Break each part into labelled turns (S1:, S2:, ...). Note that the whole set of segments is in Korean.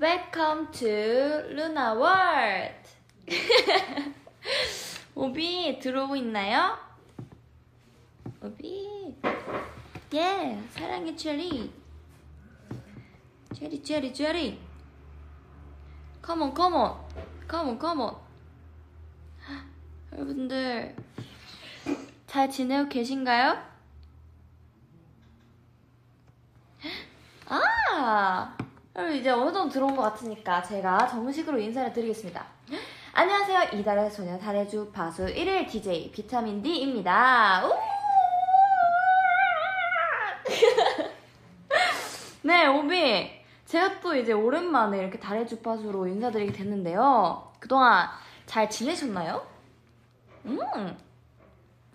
S1: Welcome to Luna World. 오비 들어오고 있나요? 오비. 예, yeah, 사랑의 체리. 체리, 체리, 체리. Come on, come on. Come on, come on. 여러분들 잘 지내고 계신가요? 아, 여러분 이제 어느 정도 들어온 것 같으니까 제가 정식으로 인사를 드리겠습니다. 안녕하세요. 이달의 소녀 달의 주 바수 1일 DJ 비타민 D입니다. 네, 오비. 제가 또 이제 오랜만에 이렇게 달의 주파수로 인사드리게 됐는데요. 그동안 잘 지내셨나요? 음.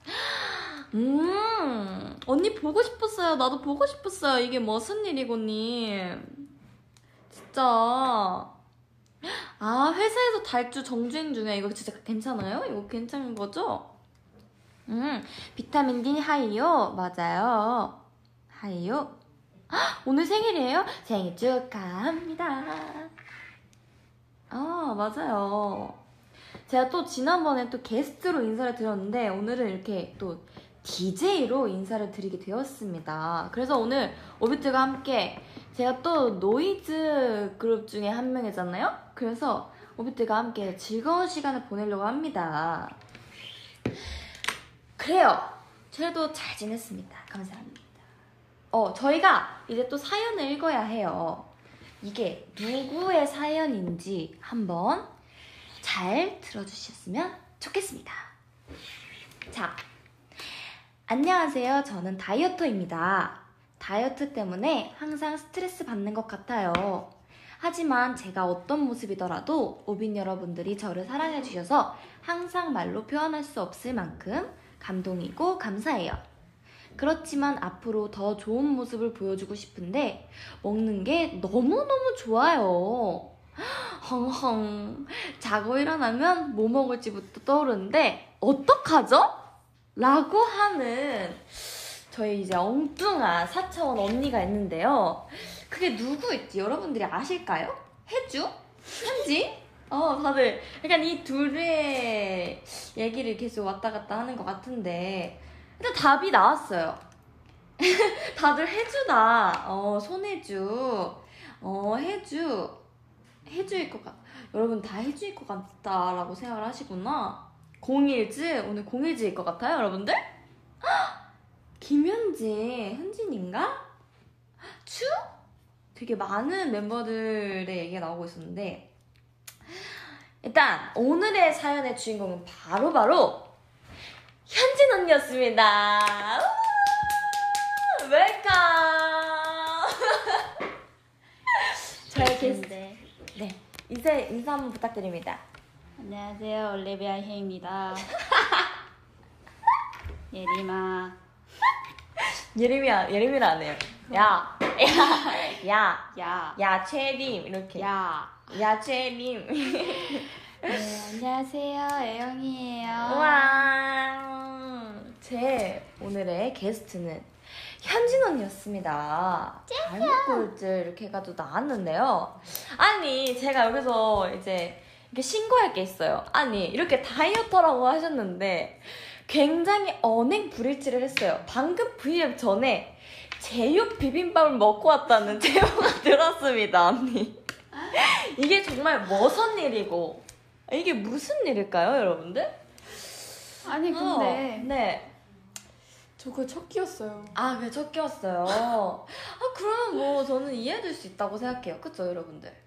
S1: 음. 언니 보고 싶었어요. 나도 보고 싶었어요. 이게 무슨 일이고님. 진짜. 아, 회사에서 달주 정주행 중에 이거 진짜 괜찮아요? 이거 괜찮은 거죠? 음, 비타민 D 하이요? 맞아요. 하이요? 오늘 생일이에요? 생일 축하합니다. 아, 맞아요. 제가 또 지난번에 또 게스트로 인사를 드렸는데 오늘은 이렇게 또 DJ로 인사를 드리게 되었습니다. 그래서 오늘 오빛과 함께 제가 또 노이즈 그룹 중에 한 명이잖아요? 그래서 오빛과 함께 즐거운 시간을 보내려고 합니다. 그래요. 저도 잘 지냈습니다. 감사합니다. 어, 저희가 이제 또 사연을 읽어야 해요. 이게 누구의 사연인지 한번 잘 들어주셨으면 좋겠습니다. 자, 안녕하세요. 저는 다이어터입니다. 다이어트 때문에 항상 스트레스 받는 것 같아요. 하지만 제가 어떤 모습이더라도 오빈 여러분들이 저를 사랑해 주셔서 항상 말로 표현할 수 없을 만큼 감동이고 감사해요. 그렇지만 앞으로 더 좋은 모습을 보여주고 싶은데 먹는 게 너무너무 좋아요. 헝헝. 자고 일어나면 뭐 먹을지부터 떠오르는데 어떡하죠? 라고 하는 저희 이제 엉뚱한 4차원 언니가 있는데요. 그게 누구일지 여러분들이 아실까요? 해주? 현지? 어, 다들 약간 이 둘의 얘기를 계속 왔다 갔다 하는 것 같은데 일단 답이 나왔어요. 다들 해주다. 어, 손해주. 어, 해주. 해주일 것 같, 여러분 다 해주일 것 같다라고 생각을 하시구나. 공일즈? 오늘 공일즈일 것 같아요, 여러분들? 김현지, 현진인가? 추? 되게 많은 멤버들의 얘기가 나오고 있었는데, 일단, 오늘의 사연의 주인공은 바로바로 바로 현진 언니였습니다. Welcome! 저희 게스트. 네. 인사, 인사 한번 부탁드립니다.
S2: 안녕하세요. 올리비아 혜입니다. 예림아.
S1: 예림이야, 예림이라 안 해요. 야, 야, 야,
S2: 야.
S1: 야 채림, 이렇게.
S2: 야.
S1: 야 채림.
S2: 네, 안녕하세요. 애영이에요.
S1: 우와. 제 오늘의 게스트는 현진 언니였습니다. 잘못골즈 이렇게 해가지고 나왔는데요. 아니, 제가 여기서 이제 이렇게 신고할 게 있어요. 아니, 이렇게 다이어터라고 하셨는데 굉장히 언행 불일치를 했어요. 방금 V앱 전에 제육 비빔밥을 먹고 왔다는 제보가 들었습니다, 언니. 이게 정말 무슨 일이고, 이게 무슨 일일까요, 여러분들?
S2: 아니, 근데.
S1: 어, 네.
S3: 저 그거 첫 끼였어요.
S1: 아, 그게 첫 끼였어요. 아, 그러면 뭐 저는 이해해줄 수 있다고 생각해요. 그쵸, 여러분들?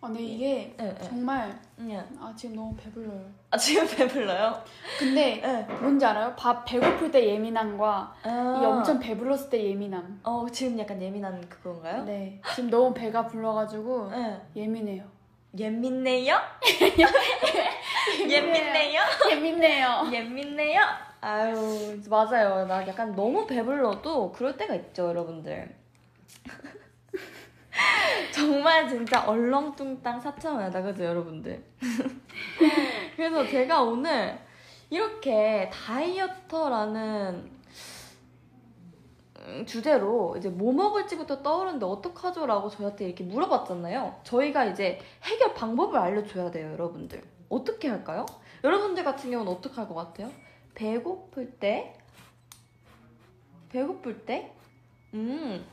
S3: 아, 근데 이게
S1: 네, 네.
S3: 정말
S1: 네.
S3: 아 지금 너무 배불러요.
S1: 아, 지금 배불러요?
S3: 근데
S1: 네.
S3: 뭔지 알아요? 밥 배고플 때 예민함과
S1: 아.
S3: 이 엄청 배불렀을 때 예민함.
S1: 어, 지금 약간 예민한 그건가요?
S3: 네. 지금 너무 배가 불러가지고
S1: 네.
S3: 예민해요.
S1: 예민네요? 예민네요?
S3: 예민해요.
S1: 예민네요? 아유, 맞아요. 나 약간 너무 배불러도 그럴 때가 있죠, 여러분들. 정말 진짜 얼렁뚱땅 사차원하다, 그죠, 여러분들? 그래서 제가 오늘 이렇게 다이어터라는 음, 주제로 이제 뭐 먹을지부터 떠오르는데 어떡하죠 라고 저한테 이렇게 물어봤잖아요. 저희가 이제 해결 방법을 알려줘야 돼요, 여러분들. 어떻게 할까요? 여러분들 같은 경우는 어떻게 할 것 같아요? 배고플 때, 배고플 때, 음,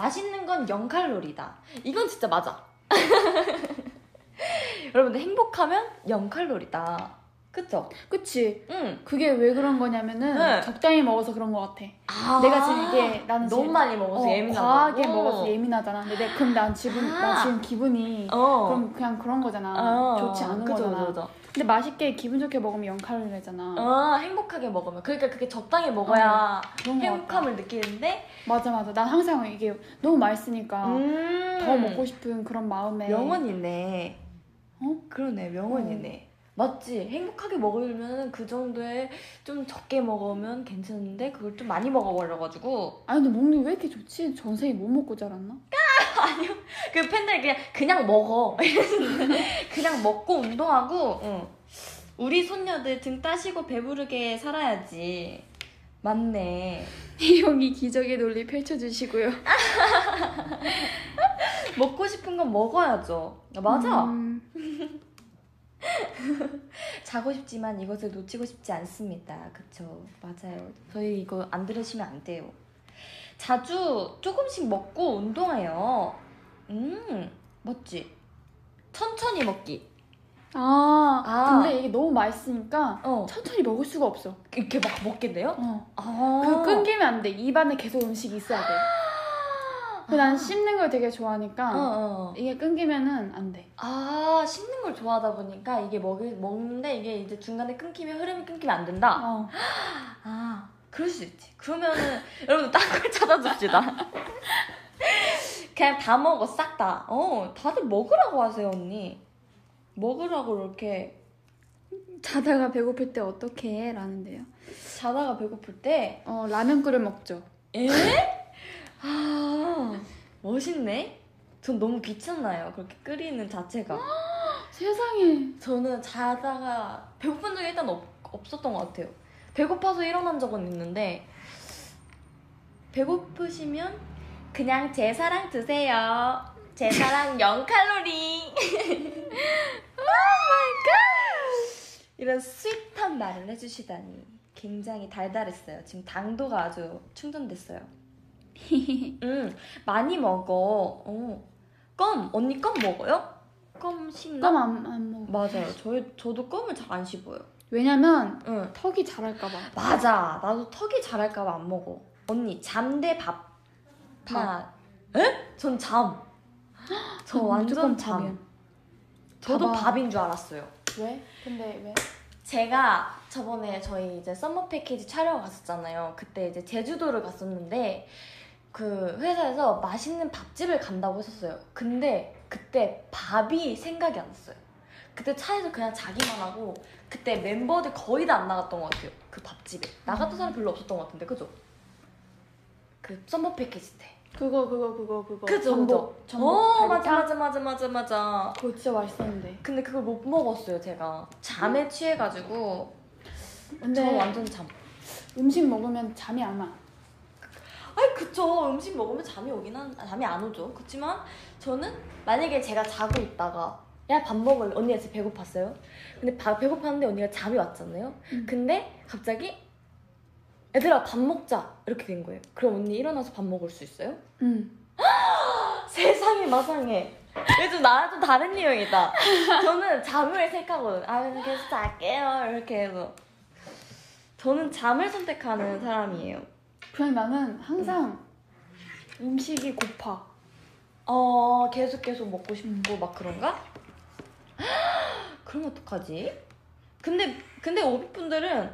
S1: 맛있는 건 0칼로리다. 이건 진짜 맞아. 여러분들 행복하면 0칼로리다. 그쵸?
S3: 그치.
S1: 응.
S3: 그게 왜 그런 거냐면은
S1: 네.
S3: 적당히 먹어서 그런 것 같아.
S1: 아,
S3: 내가 지금 이게 나는
S1: 너무 많이 먹어서
S3: 어,
S1: 예민하다.
S3: 과하게 먹어서 예민하잖아. 근데 내, 그럼 난 지금
S1: 아.
S3: 나 지금 기분이
S1: 어.
S3: 그럼 그냥 그런 거잖아.
S1: 어,
S3: 좋지 않은
S1: 그죠,
S3: 거잖아.
S1: 그죠, 그죠.
S3: 근데 맛있게 기분 좋게 먹으면 0칼로리잖아.
S1: 어, 행복하게 먹으면. 그러니까 그게 적당히 먹어야
S3: 그런 거 같아.
S1: 행복함을 느끼는데,
S3: 맞아 맞아. 난 항상 이게 너무 맛있으니까
S1: 음,
S3: 더 먹고 싶은 그런 마음에
S1: 명언 있네.
S3: 어?
S1: 그러네, 명언 있네. 맞지? 행복하게 먹으려면 그 정도에 좀 적게 먹으면 괜찮은데, 그걸 좀 많이 먹어버려가지고.
S3: 아니 근데 먹는 게 왜 이렇게 좋지? 전생에 못 먹고 자랐나?
S1: 그 팬들 그냥, 그냥 먹어. 그냥 먹고 운동하고, 응. 우리 손녀들 등 따시고 배부르게 살아야지. 맞네.
S3: 형이 기적의 논리 펼쳐주시고요.
S1: 먹고 싶은 건 먹어야죠. 맞아.
S3: 음,
S1: 자고 싶지만 이것을 놓치고 싶지 않습니다. 그쵸? 맞아요. 저희 이거 안 들으시면 안 돼요. 자주 조금씩 먹고 운동해요. 음, 맞지? 천천히 먹기.
S3: 아,
S1: 아.
S3: 근데 이게 너무 맛있으니까
S1: 어,
S3: 천천히 먹을 수가 없어.
S1: 이렇게 막 먹겠네요?
S3: 어.
S1: 아.
S3: 그 끊기면 안 돼. 입안에 계속 음식이 있어야 돼. 난 씹는 걸 되게 좋아하니까
S1: 어, 어.
S3: 이게 끊기면은 안 돼.
S1: 아, 씹는 걸 좋아하다 보니까 이게 먹, 먹는데 이게 이제 중간에 끊기면 흐름이 끊기면 안 된다?
S3: 어.
S1: 아, 그럴 수 있지. 그러면은 여러분 딴걸 찾아줍시다. 그냥 다 먹어, 싹 다. 어, 다들 먹으라고 하세요, 언니. 먹으라고 이렇게
S3: 자다가 배고플 때 어떻게 해? 라는데요.
S1: 자다가 배고플 때,
S3: 어, 라면 끓여 먹죠.
S1: 에? 아, 멋있네. 전 너무 귀찮아요. 그렇게 끓이는 자체가.
S3: 세상에.
S1: 저는 자다가 배고픈 적이 일단 없, 없었던 것 같아요. 배고파서 일어난 적은 있는데 배고프시면 그냥 제 사랑 드세요. 제 사랑 0칼로리. 이런 스윗한 말을 해주시다니 굉장히 달달했어요. 지금 당도가 아주 충전됐어요. 음 많이 먹어. 어. 껌 언니 껌 먹어요? 껌 씹나?
S3: 껌안 안 먹어.
S1: 맞아요. 저 저도 껌을 잘 안 씹어요.
S3: 왜냐면
S1: 응.
S3: 턱이 자랄까봐.
S1: 맞아. 나도 턱이 자랄까봐 안 먹어. 언니 잠대 밥.
S3: 밥.
S1: 에? 전 잠. 저
S3: 음,
S1: 완전 잠.
S3: 밥이야.
S1: 저도
S3: 봐봐.
S1: 밥인 줄 알았어요.
S3: 왜? 근데 왜?
S1: 제가 저번에 저희 이제 썸머 패키지 촬영 갔었잖아요. 그때 이제 제주도를 갔었는데 그 회사에서 맛있는 밥집을 간다고 했었어요. 근데 그때 밥이 생각이 안 났어요. 그때 차에서 그냥 자기만 하고 그때 멤버들 거의 다 안 나갔던 것 같아요. 그 밥집에 나갔던 사람 별로 없었던 것 같은데 그죠? 그 썸머 패키지 때.
S3: 그거 그거 그거 그거.
S1: 그죠,
S3: 전복. 전복.
S1: 어 맞아? 맞아 맞아 맞아 맞아.
S3: 그거 진짜 맛있었는데.
S1: 근데 그걸 못 먹었어요 제가 잠에 취해가지고
S3: 근데
S1: 저 완전 잠.
S3: 음식 먹으면 잠이 안 와.
S1: 아니 그쵸. 음식 먹으면 잠이 오긴 한 아, 잠이 안 오죠. 그렇지만 저는 만약에 제가 자고 있다가 야 밥 먹을래 언니가 진짜 배고팠어요. 근데 밥 배고팠는데 언니가 잠이 왔잖아요.
S3: 음.
S1: 근데 갑자기 얘들아 밥 먹자. 이렇게 된 거예요. 그럼 언니 일어나서 밥 먹을 수 있어요?
S3: 응.
S1: 세상에 마상에. 요즘 나랑 좀 다른 유형이다. 저는 잠을 택하거든 아 그냥 계속 잘게요. 이렇게 해서. 저는 잠을 선택하는 사람이에요
S3: 그냥 나는 항상 음식이 고파.
S1: 어 계속 계속 먹고 싶고 막 그런가? 그럼 어떡하지? 근데 근데 오비 분들은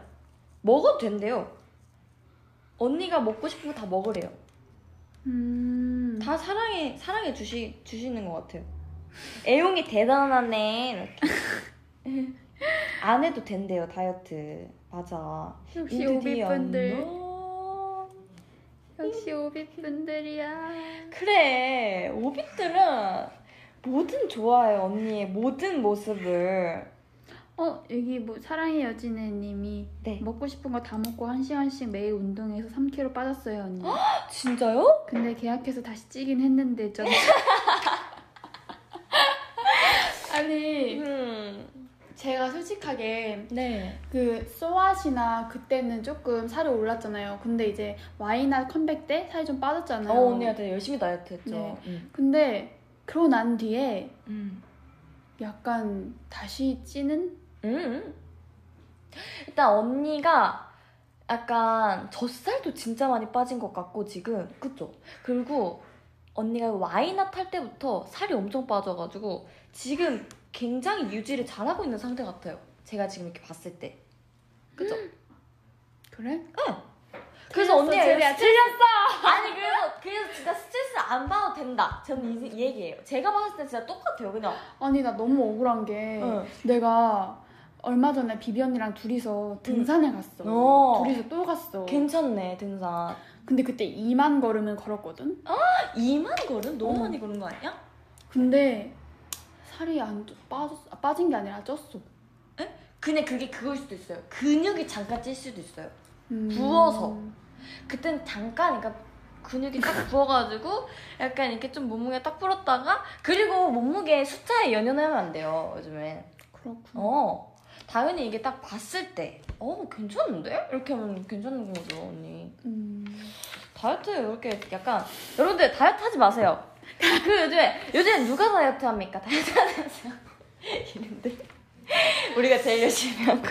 S1: 먹어도 된대요. 언니가 먹고 싶은 거 다 먹으래요.
S3: 음.
S1: 다 사랑해 사랑해 주시 주시는 것 같아요. 애용이 대단하네 이렇게. 안 해도 된대요 다이어트 맞아.
S3: 역시
S1: 인드디
S3: 오비 분들. 역시 오비분들이야.
S1: 그래 오빛들은 뭐든 좋아해요 언니의 모든 모습을
S3: 어 여기 뭐 사랑의 여진애 님이
S1: 네
S3: 먹고 싶은 거 다 먹고 한 시간씩 매일 운동해서 3kg 빠졌어요 언니.
S1: 진짜요?
S3: 근데 계약해서 다시 찌긴 했는데 좀. 아니
S1: 음.
S3: 제가 솔직하게
S1: 네.
S3: 그 소아시나 그때는 조금 살이 올랐잖아요. 근데 이제 와이나 컴백 때 살이 좀 빠졌잖아요.
S1: 어, 언니가 되게 열심히 다이어트 했죠.
S3: 네.
S1: 음.
S3: 근데 그러고 난 뒤에
S1: 음.
S3: 약간 다시 찌는?
S1: 음. 일단 언니가 약간 젖살도 진짜 많이 빠진 것 같고 지금 그쵸? 그리고 언니가 와이나 탈 때부터 살이 엄청 빠져가지고 지금 굉장히 유지를 잘하고 있는 상태 같아요. 제가 지금 이렇게 봤을 때. 그죠?
S3: 그래?
S1: 그래서 언니가
S3: 제리야,
S1: 스트레스 아니 그래서 그래서 진짜 스트레스 안 받아도 된다. 저는 이, 이 얘기예요. 제가 봤을 때 진짜 똑같아요. 그냥.
S3: 아니 나 너무 억울한 게
S1: 응.
S3: 내가 얼마 전에 비비 언니랑 둘이서 등산을 갔어.
S1: 어.
S3: 둘이서 또 갔어.
S1: 괜찮네 등산.
S3: 근데 그때 2만 걸음을 걸었거든.
S1: 2만 걸음 너무
S3: 어.
S1: 많이 걸은 거 아니야?
S3: 근데 살이 안 쪄- 빠졌 아, 빠진 게 아니라 쪘어.
S1: 그냥 그게 그걸 수도 있어요. 근육이 잠깐 찔 수도 있어요.
S3: 음.
S1: 부어서. 그땐 잠깐 그러니까 근육이 딱 부어가지고 약간 이렇게 좀 몸무게 딱 불었다가 그리고 몸무게 숫자에 연연하면 안 돼요 요즘에.
S3: 그렇군.
S1: 어 당연히 이게 딱 봤을 때어 괜찮은데 이렇게 하면 괜찮은 거죠 언니.
S3: 음.
S1: 다이어트 이렇게 약간 여러분들 다이어트 하지 마세요. 그 요즘에 요즘 누가 다이어트 합니까? 다이어트 하세요. 이런데 우리가 제일 열심히 하고.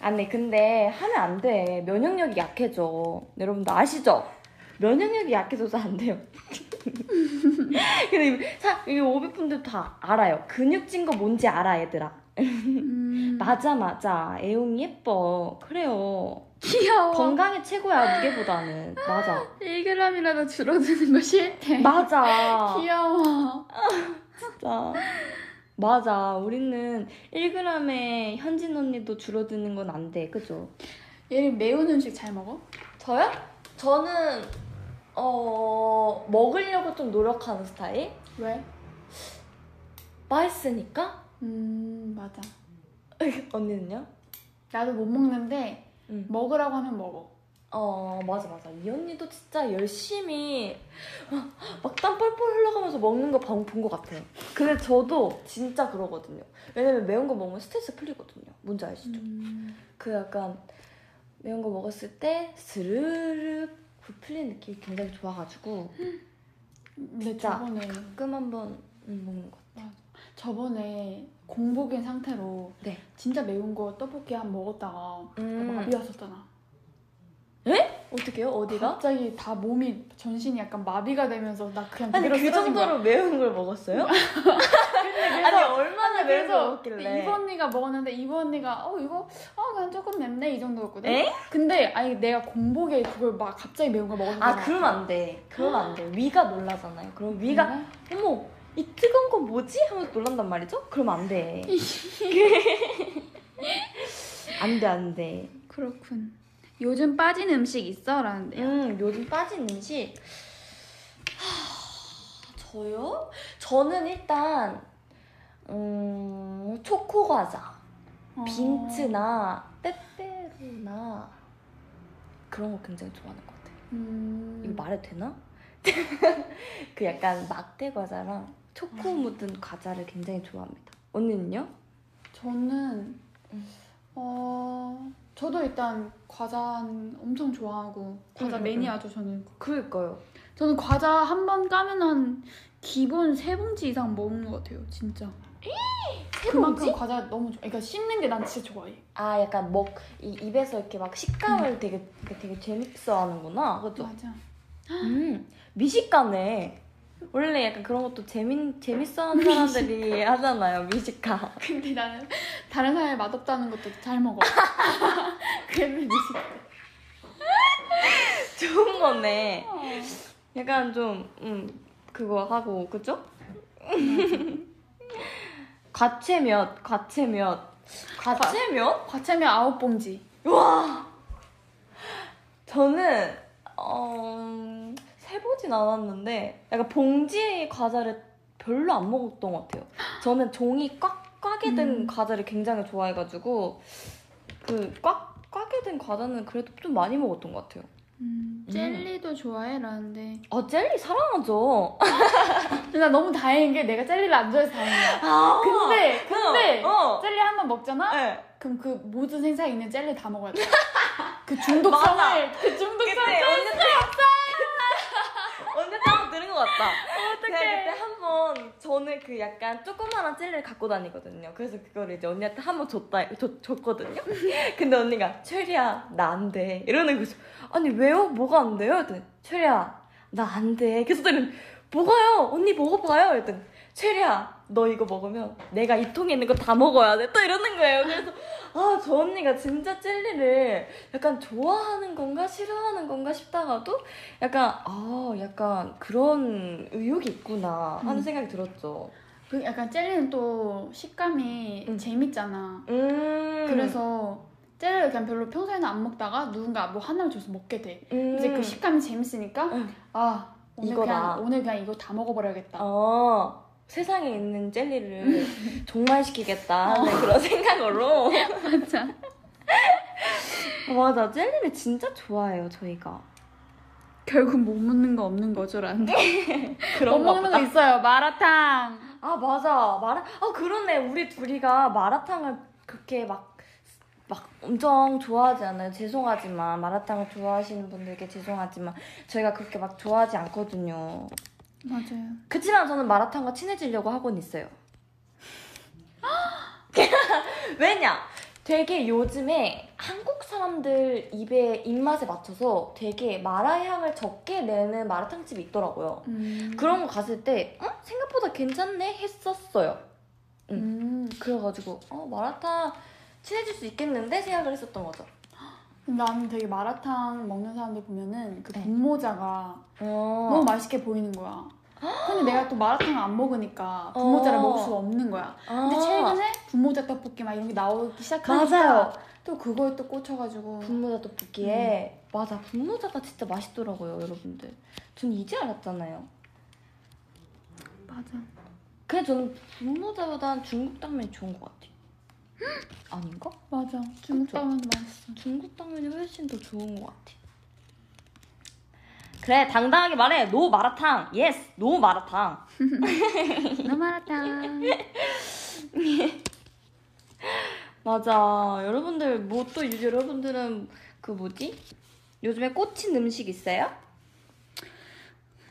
S1: 아니 근데 하면 안 돼. 면역력이 약해져. 여러분들 아시죠? 면역력이 약해져서 안 돼요. 근데 이- 사, 이 오비분들 다 알아요. 근육 찐거 뭔지 알아 얘들아.
S3: 음.
S1: 맞아 맞아. 애용이 예뻐. 그래요.
S3: 귀여워.
S1: 건강이 최고야 무게보다는 맞아
S3: 1g이라도 줄어드는 거 싫대.
S1: 맞아
S3: 귀여워.
S1: 진짜 맞아 우리는 1g에 현진 언니도 줄어드는 건 안 돼 그죠?
S3: 얘는 매운 음식 잘 먹어?
S1: 저요? 저는 어 먹으려고 좀 노력하는 스타일
S3: 왜?
S1: 맛있으니까
S3: 음 맞아.
S1: 언니는요?
S3: 나도 못 먹는데
S1: 응.
S3: 먹으라고 하면 먹어.
S1: 어 맞아 맞아 이 언니도 진짜 열심히 막 땀 뻘뻘 흘러가면서 먹는 거 본 것 같아요 근데 저도 진짜 그러거든요 왜냐면 매운 거 먹으면 스트레스 풀리거든요 뭔지 아시죠?
S3: 음.
S1: 그 약간 매운 거 먹었을 때 스르르 그 풀린 느낌이 굉장히 좋아가지고
S3: 근데
S1: 진짜.
S3: 저번에
S1: 가끔 한번 음, 먹는 것 같아요
S3: 저번에 공복인 상태로
S1: 네.
S3: 진짜 매운 거 떡볶이 한 먹었다가
S1: 음.
S3: 마비 왔었잖아.
S1: 어떻게요? 어디가?
S3: 갑자기 다 몸이 전신이 약간 마비가 되면서 나 그냥
S1: 아니
S3: 그 쓰러진 거야.
S1: 정도로 매운 걸 먹었어요?
S3: 근데
S1: 아니 얼마나 매운 걸
S3: 그래서
S1: 먹었길래
S3: 이브 언니가 먹었는데 이브 언니가 어 이거 어 그냥 조금 맵네 이 정도였거든.
S1: 에?
S3: 근데 아니 내가 공복에 그걸 막 갑자기 매운 걸 먹었는데
S1: 아 그러면 안 돼 그러면 안 돼 위가 놀라잖아요 그럼 위가 어머 이 뜨거운 건 뭐지? 하면서 놀란단 말이죠? 그러면 안 돼 안 돼 안 돼
S3: 그렇군. 요즘 빠진 음식 있어? 라는데요.
S1: 음, 요즘 빠진 음식. 하, 저요? 저는 일단, 음, 초코 과자,
S3: 어.
S1: 빈츠나, 빼빼로나, 그런 거 굉장히 좋아하는 것 같아요.
S3: 음.
S1: 이거 말해도 되나? 그 약간 막대 과자랑 초코 묻은 과자를 굉장히 좋아합니다. 언니는요?
S3: 저는
S1: 음.
S3: 어 저도 일단 과자 엄청 좋아하고 과자
S1: 음, 음,
S3: 매니아죠 저는.
S1: 그러니까요.
S3: 저는 과자 한 번 까면 한 기본 세 봉지 이상 먹는 것 같아요 진짜.
S1: 세
S3: 그만큼
S1: 봉지?
S3: 과자 너무 좋아. 그러니까 씹는 게 난 진짜 좋아해.
S1: 아, 약간 먹, 이 입에서 이렇게 막 식감을 되게, 되게 재밌어 하는구나. 그죠?
S3: 맞아.
S1: 음, 미식가네. 원래 약간 그런 것도 재밌, 재밌어 하는 사람들이 하잖아요, 미식가.
S3: 근데 나는 다른 사람이 맛없다는 것도 잘 먹어. 그래서 미식.
S1: 좋은 거네. 약간 좀, 음, 그거 하고, 그죠? 과채몇, 과채몇. 과채몇?
S3: 과채면 아홉 봉지.
S1: 와! 저는, 어, 세보진 않았는데, 약간 봉지 과자를 별로 안 먹었던 것 같아요. 저는 종이 꽉, 꽉이 된
S3: 음.
S1: 과자를 굉장히 좋아해가지고, 그, 꽉, 꽉이 된 과자는 그래도 좀 많이 먹었던 것 같아요.
S3: 음, 젤리도 좋아해? 라는데
S1: 아 젤리 사랑하죠.
S3: 나 너무 다행인 게 내가 젤리를 안 좋아해서 다행이야
S1: 아
S3: 근데 근데
S1: 어.
S3: 젤리 한 번 먹잖아?
S1: 네.
S3: 그럼 그 모든 세상에 있는 젤리 다 먹어야 돼. 그 중독성을 그 중독성을
S1: 언니 한번 같다. 제가 그때 한번 저는 그 약간 조그마한 젤리를 갖고 다니거든요. 그래서 그거를 이제 언니한테 한 번 줬다 줬, 줬거든요. 근데 언니가 최리야 나 안 돼. 이러는 거죠. 아니 왜요? 뭐가 안 돼요? 그랬더니 최리야 나 안 돼. 그래서 저는 뭐가요? 언니 먹어봐요. 그랬더니 최리야 너 이거 먹으면 내가 이 통에 있는 거 다 먹어야 돼. 또 이러는 거예요. 그래서 아 저 언니가 진짜 젤리를 약간 좋아하는 건가 싫어하는 건가 싶다가도 약간 아 약간 그런 의욕이 있구나 하는
S3: 음.
S1: 생각이 들었죠.
S3: 그 약간 젤리는 또 식감이
S1: 음.
S3: 재밌잖아.
S1: 음.
S3: 그래서 젤리를 그냥 별로 평소에는 안 먹다가 누군가 뭐 하나를 줘서 먹게 돼.
S1: 음.
S3: 이제 그 식감이 재밌으니까
S1: 음.
S3: 아 오늘
S1: 이거다.
S3: 그냥 오늘 그냥 이거 다 먹어버려야겠다.
S1: 어 세상에 있는 젤리를 종말시키겠다 하는 그런 생각으로
S3: 맞아.
S1: 맞아 젤리를 진짜 좋아해요 저희가
S3: 결국 못 먹는 거 없는 거죠라는데. 못
S1: 그런 거
S3: 먹는 거 있어요. 마라탕.
S1: 아 맞아 마라 아 그러네 우리 둘이가 마라탕을 그렇게 막 막 엄청 좋아하지 않아요. 죄송하지만 마라탕을 좋아하시는 분들께 죄송하지만 저희가 그렇게 막 좋아하지 않거든요.
S3: 맞아요.
S1: 그치만 저는 마라탕과 친해지려고 하고는 있어요. 왜냐? 되게 요즘에 한국 사람들 입에 입맛에 맞춰서 되게 마라 향을 적게 내는 마라탕집이 있더라고요.
S3: 음.
S1: 그런 거 갔을 때 어? 생각보다 괜찮네 했었어요.
S3: 음.
S1: 그래가지고 어 마라탕 친해질 수 있겠는데 생각을 했었던 거죠.
S3: 나는 되게 마라탕 먹는 사람들 보면은 그
S1: 네.
S3: 분모자가
S1: 어.
S3: 너무 맛있게 보이는 거야. 근데 내가 또 마라탕을 안 먹으니까 분모자를
S1: 어.
S3: 먹을 수가 없는 거야. 근데 최근에 분모자 떡볶이 막 이런 게 나오기 시작하니까
S1: 맞아요.
S3: 또 그거에 또 꽂혀가지고
S1: 분모자 떡볶이에 맞아 분모자가 진짜 맛있더라고요 여러분들. 전 이제 알았잖아요.
S3: 맞아.
S1: 그냥 저는 분모자보단 중국 당면이 좋은 것 같아요. 아닌가?
S3: 맞아. 중국
S1: 그쵸?
S3: 라면도 맛있어.
S1: 중국 당면이 훨씬 더 좋은 것 같아. 그래 당당하게 말해. No 마라탕. Yes, no 마라탕.
S3: No 마라탕.
S1: 맞아. 여러분들 뭐 또 여러분들은 그 뭐지? 요즘에 꽂힌 음식 있어요?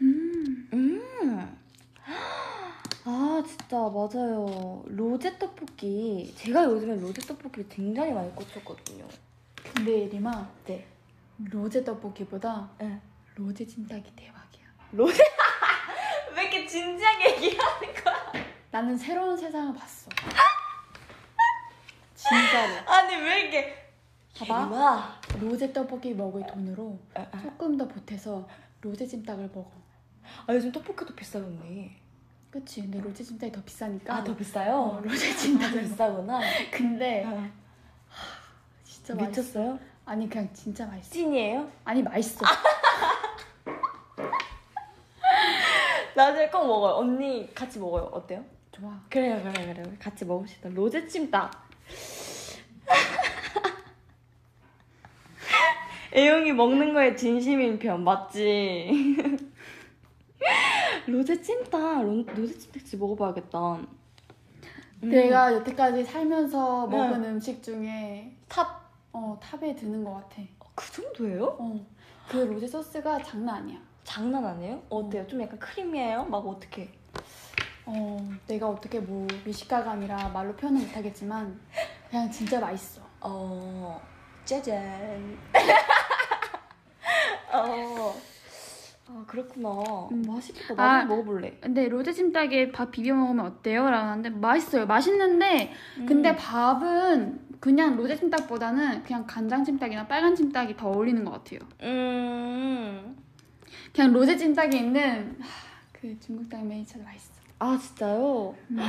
S1: 음. 아 진짜 맞아요. 로제 떡볶이. 제가 요즘에 로제 떡볶이를 굉장히 많이 꽂혔거든요.
S3: 근데 리마
S1: 네.
S3: 로제 떡볶이보다
S1: 네.
S3: 로제 찜닭이 대박이야.
S1: 로제 왜 이렇게 진지하게 얘기하는 거야?
S3: 나는 새로운 세상을 봤어. 진짜로.
S1: 아니 왜 이렇게
S3: 봐봐.
S1: 대박.
S3: 로제 떡볶이 먹을 돈으로
S1: 아, 아.
S3: 조금 더 보태서 로제 찜닭을 먹어.
S1: 아 요즘 떡볶이도 비싸졌네
S3: 그치? 근데 로제 찜닭이 더 비싸니까.
S1: 아 더 비싸요?
S3: 어, 로제
S1: 아, 더
S3: 찜닭을 먹어.
S1: 비싸구나
S3: 근데
S1: 아,
S3: 진짜 맛있어.
S1: 미쳤어요?
S3: 아니 그냥 진짜 맛있어.
S1: 찐이에요?
S3: 아니 맛있어.
S1: 나중에 꼭 먹어요 언니 같이 먹어요 어때요?
S3: 좋아.
S1: 그래요 그래 그래 같이 먹읍시다 로제 찜닭 애용이 먹는 거에 진심인 편 맞지? 로제 찜닭 로, 로제 찜닭 집 먹어봐야겠다 음.
S3: 내가 여태까지 살면서
S1: 네.
S3: 먹은 음식 중에
S1: top
S3: 어 top에 드는 것 같아.
S1: 그 정도예요?
S3: 어. 그 로제 소스가 장난 아니야.
S1: 장난 아니에요? 어때요? 좀 약간 creamy해요? 막 어떻게?
S3: 어 내가 어떻게 뭐 미식가가 아니라 말로 표현은 못하겠지만 그냥 진짜 맛있어.
S1: 어 짜잔. 어. 아 그렇구나.
S3: 음.
S1: 맛있겠다.
S3: 아.
S1: 나도 먹어볼래.
S3: 근데 로제 찜닭에 밥 비벼 먹으면 어때요? 라는데 맛있어요. 맛있는데
S1: 음.
S3: 근데 밥은 그냥 로제 찜닭보다는 그냥 간장 찜닭이나 빨간 찜닭이 더 어울리는 것 같아요.
S1: 음.
S3: 그냥 로제 찜닭에 있는 하, 그 중국 당면이 진짜 맛있어.
S1: 아 진짜요?
S3: 음.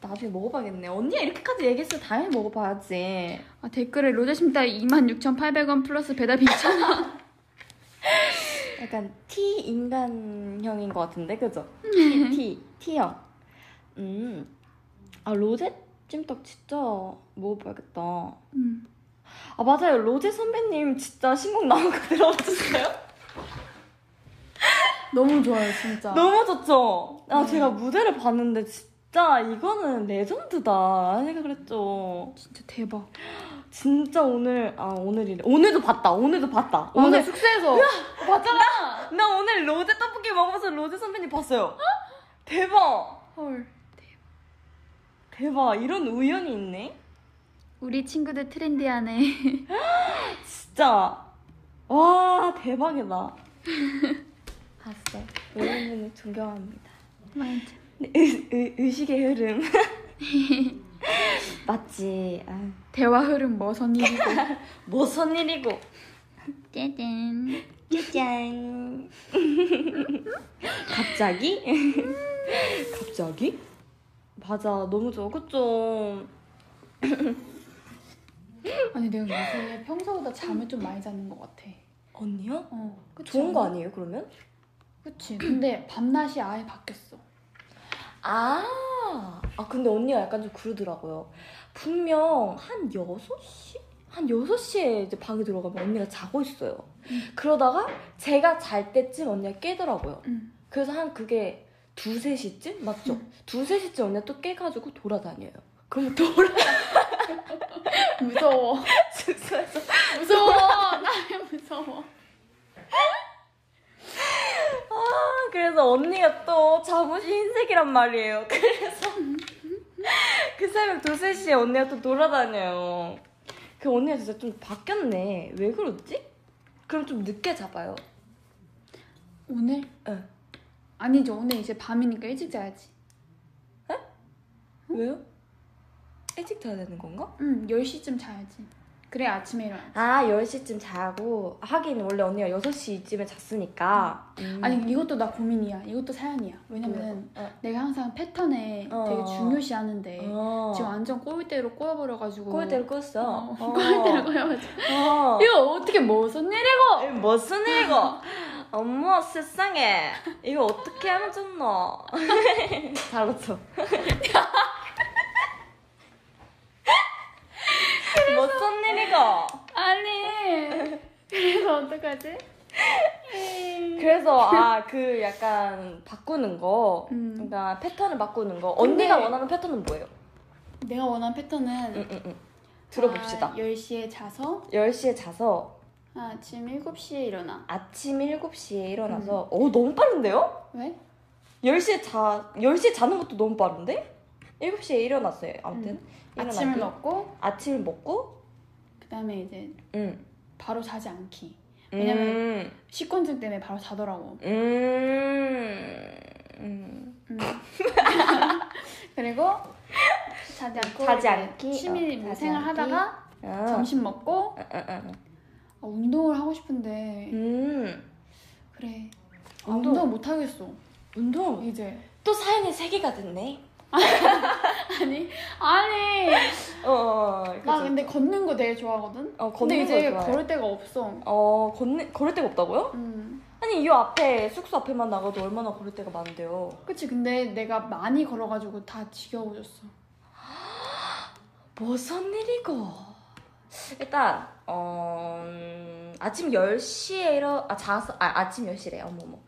S1: 나중에 먹어봐야겠네. 언니가 이렇게까지 얘기했으면 당연히 먹어봐야지.
S3: 아, 댓글에 로제 찜닭 26,800원 플러스 배달비 2,000원.
S1: 약간 T 인간형인 것 같은데 그죠? T T T형. 음. 아 로제 찜닭 진짜 먹어봐야겠다.
S3: 음.
S1: 아 맞아요 로제 선배님 진짜 신곡 나온 거 들어보셨어요?
S3: 너무 좋아요 진짜.
S1: 너무 좋죠? 아
S3: 네.
S1: 제가 무대를 봤는데 진짜 이거는 레전드다 생각을 했죠
S3: 진짜 대박.
S1: 진짜 오늘 아 오늘이래 오늘도 봤다 오늘도 봤다
S3: 오늘
S1: 오늘
S3: 숙소에서 봤잖아.
S1: 나 오늘 로제 떡볶이 먹으면서 로제 선배님 봤어요 대박
S3: 헐.
S1: 대박 이런 우연이 있네
S3: 우리 친구들 트렌디하네.
S1: 진짜 와 대박이다 봤어 여러분을 존경합니다
S3: 맞아.
S1: 네, 의, 의, 의식의 흐름 맞지 아,
S3: 대화 흐름 뭐선 일이고.
S1: 무슨 일이고
S3: 짜잔.
S1: 짜잔 갑자기? 갑자기? 맞아 너무 좋아 그쵸
S3: 아니 내가 요새 평소보다 잠을 좀 많이 자는 것 같아.
S1: 언니요?
S3: 어. 그치
S1: 좋은 거? 아니에요 그러면?
S3: 그치. 근데 밤낮이 아예 바뀌었어.
S1: 아, 아 근데 언니가 약간 좀 그러더라고요. 분명 한 6시? 한 6시에 이제 방에 들어가면 언니가 자고 있어요. 그러다가 제가 잘 때쯤 언니가 깨더라고요.
S3: 응.
S1: 그래서 한 그게 두세 시쯤? 맞죠? 두세 시쯤 언니가 또 깨가지고 돌아다녀요. 그러면 돌아,
S3: 무서워.
S1: 숙소에서.
S3: 무서워. 나 무서워.
S1: 아, 그래서 언니가 또 잠옷이 흰색이란 말이에요. 그래서 그 새벽 두세 시에 언니가 또 돌아다녀요. 그 언니가 진짜 좀 바뀌었네. 왜 그러지? 그럼 좀 늦게 잡아요.
S3: 오늘?
S1: 응.
S3: 아니죠. 오늘 이제 밤이니까 일찍 자야지.
S1: 왜요? 일찍 자야 되는 건가?
S3: 응. 10시쯤 자야지. 그래 아침에 일어나.
S1: 아, 10시쯤 자고. 하긴 원래 언니가 6시쯤에 잤으니까. 음.
S3: 아니 이것도 나 고민이야. 이것도 사연이야. 왜냐면
S1: 어.
S3: 내가 항상 패턴에
S1: 어.
S3: 되게 중요시하는데
S1: 어.
S3: 지금 완전 꼬일대로 꼬여버려가지고
S1: 꼬일대로 껐어.
S3: 어, 꼬일대로 꼬여가지고
S1: 어.
S3: 이거 어떻게 무슨 일이고
S1: 이거 무슨 일이고? 어머 세상에 이거 어떻게 하면 좋노? 잘했어. 무슨 일이고?
S3: 아니 그래서 어떡하지?
S1: 그래서 아 그 약간 바꾸는 거,
S3: 음.
S1: 그러니까 패턴을 바꾸는 거.
S3: 근데-
S1: 언니가 원하는 패턴은 뭐예요?
S3: 내가 원하는 패턴은
S1: 응 응 응. 들어봅시다.
S3: 아, 10시에 자서
S1: 10시에 자서
S3: 아침 7시에 일어나
S1: 아침 7시에 일어나서 어 너무 빠른데요?
S3: 왜?
S1: 10시에 자 10시에 자는 것도 너무 빠른데? 7시에 일어났어요. 아무튼 일어나고
S3: 아침을 먹고
S1: 아침을 먹고
S3: 그 다음에 이제
S1: 응.
S3: 바로 자지 않기
S1: 왜냐면
S3: 왜냐면 식곤증 때문에 바로 자더라고
S1: 음. 음.
S3: 음. 그리고 자지 않고
S1: 자지 않기,
S3: 취미
S1: 어,
S3: 뭐 생활. 하다가
S1: 아.
S3: 점심 먹고
S1: 응, 응, 응.
S3: 아, 운동을 하고 싶은데
S1: 음.
S3: 그래 아,
S1: 운동.
S3: 운동 못 하겠어
S1: 운동.
S3: 이제
S1: 또 사연이 세 개가 됐네.
S3: 아니 아니
S1: 어, 어, 어,
S3: 나
S1: 그치.
S3: 근데 걷는 거 되게 좋아하거든
S1: 어,
S3: 근데
S1: 걷는
S3: 이제
S1: 거 좋아해.
S3: 걸을 데가 없어
S1: 어, 걷는, 걸을 데가 없다고요?
S3: 음.
S1: 아니, 이 앞에, 숙소 앞에만 나가도 얼마나 걸을 데가 많은데요.
S3: 그치 근데 내가 많이 걸어가지고 다 지겨워졌어
S1: 무슨 일이고? 일단, 어, 음, 아침 10시에 일어, 아, 자서, 아, 아침 10시래, 어머머.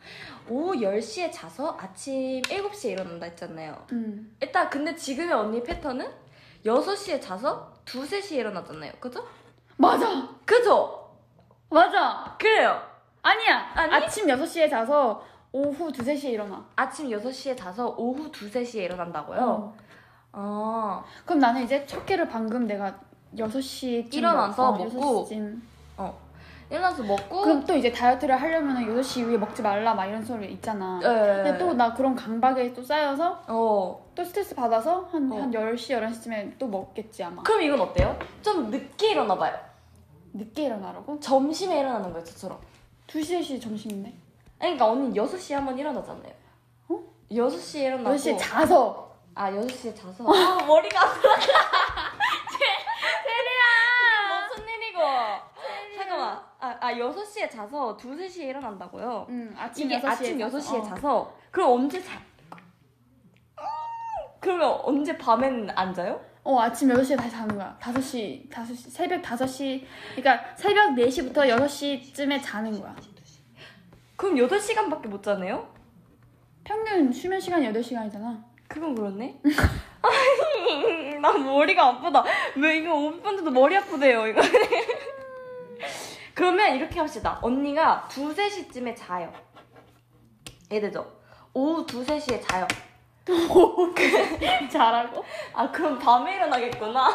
S1: 오후 10시에 자서 아침 7시에 일어난다 했잖아요.
S3: 음.
S1: 일단, 근데 지금의 언니 패턴은 6시에 자서 2, 3시에 일어났잖아요. 그죠?
S3: 맞아
S1: 그죠?
S3: 맞아
S1: 그래요.
S3: 아니야
S1: 아니?
S3: 아침 6시에 자서 오후 2, 3시에 일어나
S1: 아침 6시에 자서 오후 2, 3시에 일어난다고요?
S3: 어.
S1: 어.
S3: 그럼 나는 이제 첫 끼를 방금 내가 6시쯤
S1: 일어나서
S3: 먹, 어,
S1: 먹고.
S3: 6시쯤.
S1: 일어나서 먹고.
S3: 그럼 또 이제 다이어트를 하려면 6시 이후에 먹지 말라 막 이런 소리 있잖아
S1: 예.
S3: 근데 또 나 그런 강박에 또 쌓여서
S1: 어.
S3: 또 스트레스 받아서 한,
S1: 어.
S3: 한 10시, 11시쯤에 또 먹겠지 아마
S1: 그럼 이건 어때요? 좀 늦게 일어나봐요.
S3: 늦게 일어나라고?
S1: 점심에 일어나는 거예요, 저처럼.
S3: 2시, 3시 점심인데?
S1: 아니, 그러니까 언니 6시에 한 번 일어나잖아요.
S3: 어?
S1: 6시에 일어나고.
S3: 10시에 자서
S1: 아, 6시에 자서. 아, 머리가. 세 무슨 일이고. 잠깐만. 아, 아, 6시에 자서 2, 3시에 일어난다고요?
S3: 응, 아침
S1: 이게
S3: 6시에
S1: 아침
S3: 자서.
S1: 6시에
S3: 어.
S1: 자서. 그럼 언제 자? 그러면 언제 밤엔 안 자요?
S3: 어 아침 6시에 다시 자는 거야 5시 5시 새벽 5시 그러니까 새벽 4시부터 6시쯤에 자는 거야
S1: 그럼 8시간밖에 못 자네요?
S3: 평균 수면 시간이 8시간이잖아
S1: 그건 그렇네. 나 머리가 아프다. 왜 이거 5분째도 머리 아프대요, 이거. 그러면 이렇게 합시다. 언니가 2, 3시쯤에 자요. 이해되죠? 오후 2, 3시에 자요.
S3: 자라고?
S1: 아, 그럼 밤에 일어나겠구나.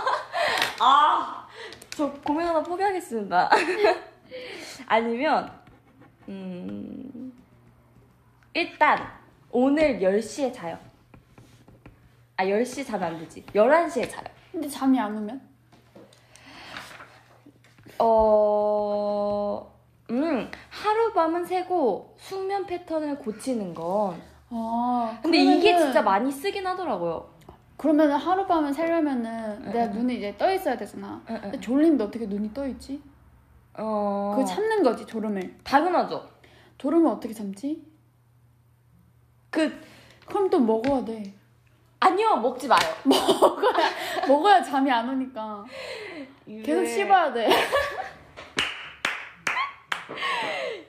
S1: 아, 저 고민 하나 포기하겠습니다. 아니면, 음, 일단, 오늘 10시에 자요. 아, 10시 자면 안 되지. 11시에 자요.
S3: 근데 잠이 안 오면?
S1: 어, 음, 하룻밤은 새고 숙면 패턴을 고치는 건.
S3: 아
S1: 근데 이게
S3: 그러면은-
S1: 진짜 많이 쓰긴 하더라고요.
S3: 그러면은 하룻밤을 새려면은
S1: 응,
S3: 내가
S1: 응.
S3: 눈이 이제 떠 있어야 되잖아
S1: 응, 응.
S3: 근데 졸린데 어떻게 눈이 떠 있지?
S1: 어,
S3: 그거 참는 거지 졸음을
S1: 당연하죠.
S3: 졸음을 어떻게 참지?
S1: 그,
S3: 그럼 또 먹어야 돼
S1: 아니요, 먹지 마요.
S3: 먹어야 잠이 안 오니까 계속 씹어야 돼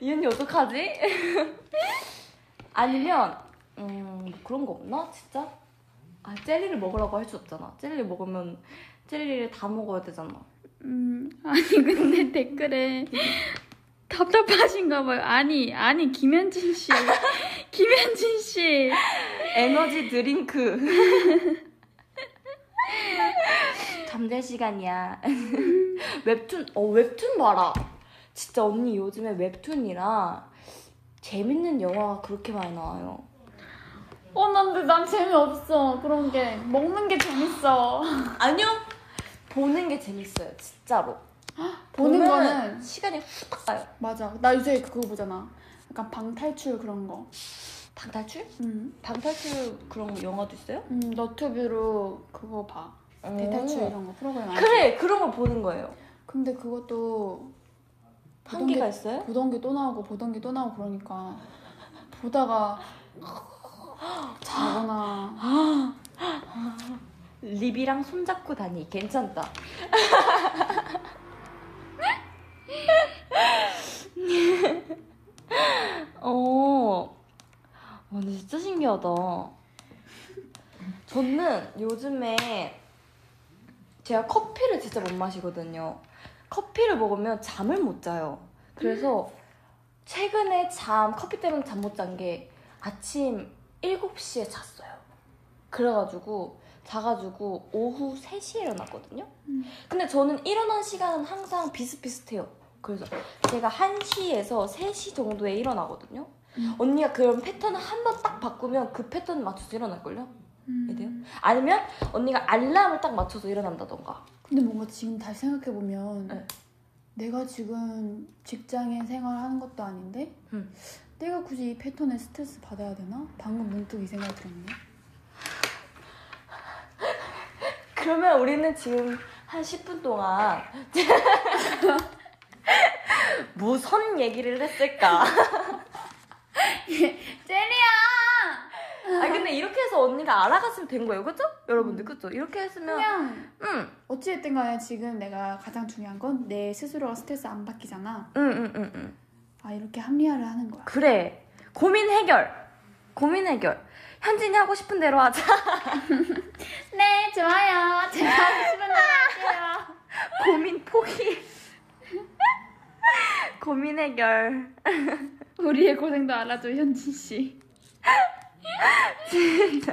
S1: 이 언니 어떡하지? 아니면 음뭐 그런 거 없나 진짜? 아 젤리를 먹으라고 할 수 없잖아. 젤리 먹으면 젤리를 다 먹어야 되잖아.
S3: 음, 아니 근데 댓글에 답답하신가 봐요. 아니, 아니 김현진 씨. 김현진 씨.
S1: 에너지 드링크. 잠잘 시간이야. 웹툰 어 웹툰 봐라. 진짜 언니 요즘에 웹툰이랑 재밌는 영화가 그렇게 많이 나와요.
S3: 어, 난데 난 재미없어. 그런 게 먹는 게 재밌어.
S1: 아니요. 보는 게 재밌어요, 진짜로.
S3: 보는
S1: 보면
S3: 거는
S1: 시간이 후딱 가요.
S3: 맞아. 나 요새 그거 보잖아. 약간 방탈출 그런 거.
S1: 방탈출?
S3: 음,
S1: 방탈출 그런 영화도 있어요?
S3: 음 너튜브로 그거 봐. 대탈출
S1: 오.
S3: 이런 거 프로그램 알지?
S1: 그래 그런 걸 보는 거예요.
S3: 근데 그것도 보던
S1: 한계가
S3: 게
S1: 있어요?
S3: 보던 게 또 나오고 보던 게 또 나오고 그러니까 보다가 자거나
S1: 립이랑 손잡고 다니 괜찮다. 어, 와, 근데 진짜 신기하다. 저는 요즘에 제가 커피를 진짜 못 마시거든요. 커피를 먹으면 잠을 못 자요. 그래서 최근에 잠, 커피 때문에 잠 못 잔 게 아침 7시에 잤어요. 그래가지고 자가지고 오후 3시에 일어났거든요.
S3: 음.
S1: 근데 저는 일어난 시간은 항상 비슷비슷해요. 그래서 제가 1시에서 3시 정도에 일어나거든요.
S3: 음.
S1: 언니가 그런 패턴을 한 번 딱 바꾸면 그 패턴 맞춰서 일어날걸요?
S3: 음.
S1: 이래요? 아니면 언니가 알람을 딱 맞춰서 일어난다던가.
S3: 근데 뭔가 지금 다시 생각해 보면
S1: 네.
S3: 내가 지금 직장에 생활하는 것도 아닌데
S1: 음.
S3: 내가 굳이 이 패턴에 스트레스 받아야 되나? 방금 문득 이 생각이 들었네.
S1: 그러면 우리는 지금 한 10분 동안 무슨 얘기를 했을까?
S3: 제리야!
S1: 아 근데 이렇게 해서 언니가 알아갔으면 된 거예요, 그죠? 여러분들 그죠? 이렇게 했으면
S3: 그냥
S1: 응,
S3: 어찌됐든 간에 지금 내가 가장 중요한 건 내 스스로가 스트레스 안 받기잖아.
S1: 응, 응, 응, 응.
S3: 아 이렇게 합리화를 하는 거야.
S1: 그래. 고민 해결. 고민 해결. 현진이 하고 싶은 대로 하자.
S3: 네 좋아요. 제가 하고 싶은 대로 할게요.
S1: 고민 포기. 고민 해결.
S3: 우리의 고생도 알아줘 현진 씨.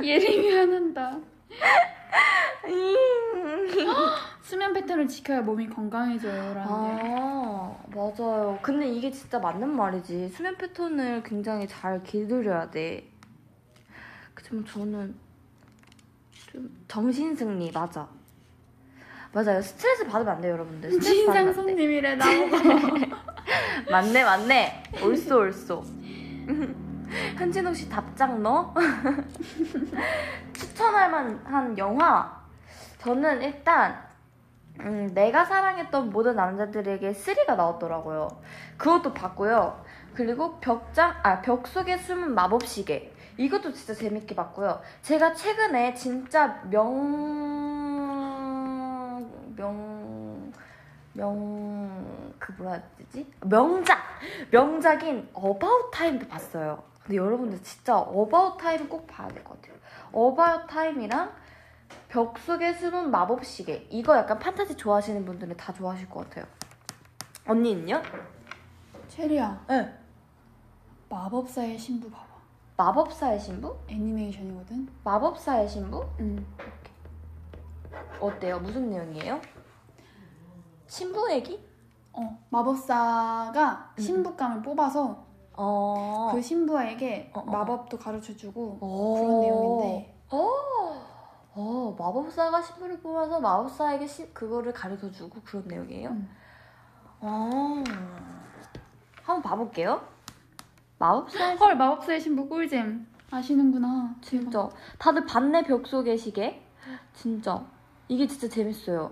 S3: 예림이 화난다. 수면 패턴을 지켜야 몸이 건강해져요. 라는데.
S1: 아, 맞아요. 근데 이게 진짜 맞는 말이지. 수면 패턴을 굉장히 잘 길들여야 돼. 그지만 저는 좀 정신 승리 맞아. 맞아요. 스트레스 받으면 안 돼요, 여러분들. 스트레스 받으면
S3: 진상
S1: 안 돼.
S3: 손님이래 나보고.
S1: 맞네, 맞네. 옳소, 옳소. 현진욱 씨 답장 너? 추천할 만한 영화. 저는 일단 음, 내가 사랑했던 모든 남자들에게 3가 나왔더라고요. 그것도 봤고요. 그리고 벽장, 아, 벽 속에 숨은 마법 시계. 이것도 진짜 재밌게 봤고요. 제가 최근에 진짜 명 명, 명, 그 뭐라 되지? 명작! 명작인 About Time도 봤어요. 근데 여러분들 진짜 About Time 꼭 봐야 될 것 같아요. About Time이랑 벽 속에 숨은 마법 시계. 이거 약간 판타지 좋아하시는 분들은 다 좋아하실 것 같아요. 언니는요?
S3: 체리야
S1: 네.
S3: 마법사의 신부 봐봐
S1: 마법사의 신부?
S3: 애니메이션이거든
S1: 마법사의 신부?
S3: 응
S1: 어때요? 무슨 내용이에요? 신부 얘기?
S3: 어, 마법사가
S1: 음.
S3: 신부감을 뽑아서
S1: 어.
S3: 그 신부에게
S1: 어, 어.
S3: 마법도 가르쳐주고
S1: 오.
S3: 그런 내용인데
S1: 어. 어, 마법사가 신부를 뽑아서 마법사에게 시, 그거를 가르쳐주고 그런 내용이에요?
S3: 음.
S1: 어. 한번 봐볼게요. 마법사의
S3: 헐 마법사의 신부 꿀잼 아시는구나
S1: 진짜 다들 봤네 벽 속의 시계 진짜 이게 진짜 재밌어요.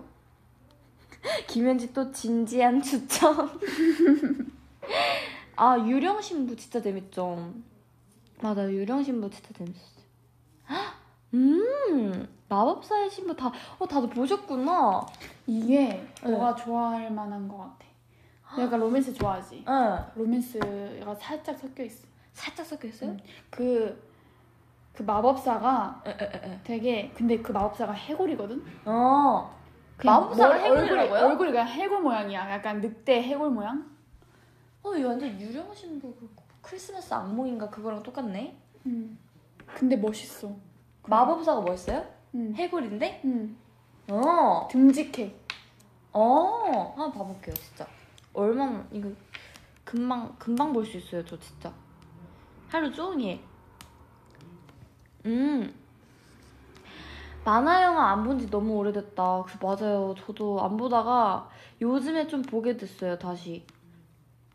S1: 김현지 또 진지한 추천. 아 유령 신부 진짜 재밌죠. 맞아 유령 신부 진짜 재밌었어요. 헉, 음 마법사의 신부 다 어 다들 보셨구나.
S3: 이게
S1: 네.
S3: 너가 좋아할 만한 것 같아. 내가 로맨스 좋아하지?
S1: 응.
S3: 로맨스가 살짝 섞여 있어.
S1: 살짝 섞여 있어요?
S3: 음. 그, 그 마법사가
S1: 에 에 에
S3: 되게 근데 그 마법사가 해골이거든
S1: 어 마법사가
S3: 머- 얼굴이,
S1: 해골이라고요?
S3: 얼굴이 그냥 해골 모양이야 약간 늑대 해골 모양
S1: 어, 이거 완전 유령 신부 그 크리스마스 악몽인가 그거랑 똑같네
S3: 음. 근데 멋있어
S1: 마법사가 뭐였어요?
S3: 음.
S1: 해골인데?
S3: 음.
S1: 어,
S3: 듬직해
S1: 어, 한번 봐볼게요, 진짜. 얼마나, 이거, 금방, 금방 볼 수 있어요, 저 진짜. 하루 종일. 음. 만화 영화 안 본 지 너무 오래됐다. 그 맞아요. 저도 안 보다가 요즘에 좀 보게 됐어요, 다시.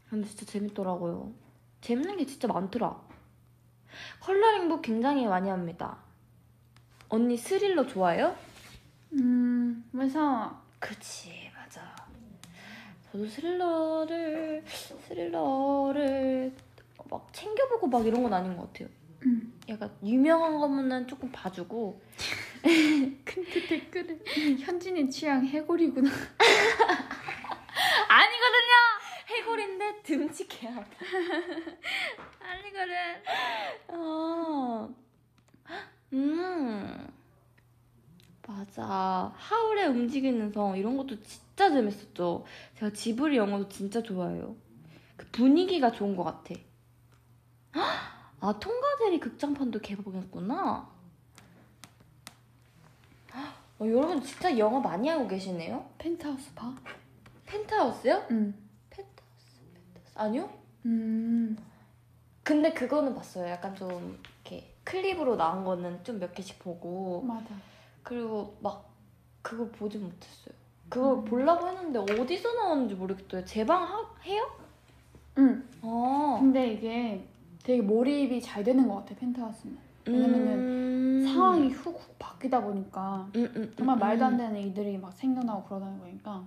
S1: 근데 진짜 재밌더라고요. 재밌는 게 진짜 많더라. 컬러링북 굉장히 많이 합니다. 언니 스릴러 좋아해요?
S3: 음 무서워
S1: 그치 맞아 저도 스릴러를 스릴러를 막 챙겨보고 막 이런 건 아닌 것 같아요
S3: 음.
S1: 약간 유명한 거면은 조금 봐주고.
S3: 근데 댓글에 현진이 취향 해골이구나.
S1: 아니거든요! 해골인데 듬직해야 돼
S3: 아니거든.
S1: 어. 음. 맞아. 하울의 움직이는 성 이런 것도 진짜 재밌었죠. 제가 지브리 영화도 진짜 좋아해요. 그 분위기가 좋은 것 같아 아 통과대리 극장판도 개봉했구나 어, 여러분 진짜 영화 많이 알고 계시네요
S3: 펜트하우스 봐?
S1: 펜트하우스요?
S3: 응
S1: 펜트하우스 펜트하우스 아니요?
S3: 음.
S1: 근데 그거는 봤어요 약간 좀 이렇게 클립으로 나온 거는 좀 몇 개씩 보고
S3: 맞아
S1: 그리고 막 그거 보지 못했어요. 그거 보려고 했는데 어디서 나오는지 모르겠어요. 재방 하, 해요?
S3: 응
S1: 아.
S3: 근데 이게 되게 몰입이 잘 되는 것 같아 펜트하우스는 왜냐면은
S1: 음.
S3: 상황이 훅훅 바뀌다 보니까
S1: 음, 음,
S3: 정말
S1: 음,
S3: 말도 안
S1: 음.
S3: 되는 일들이 막 생겨나고 그러다 보니까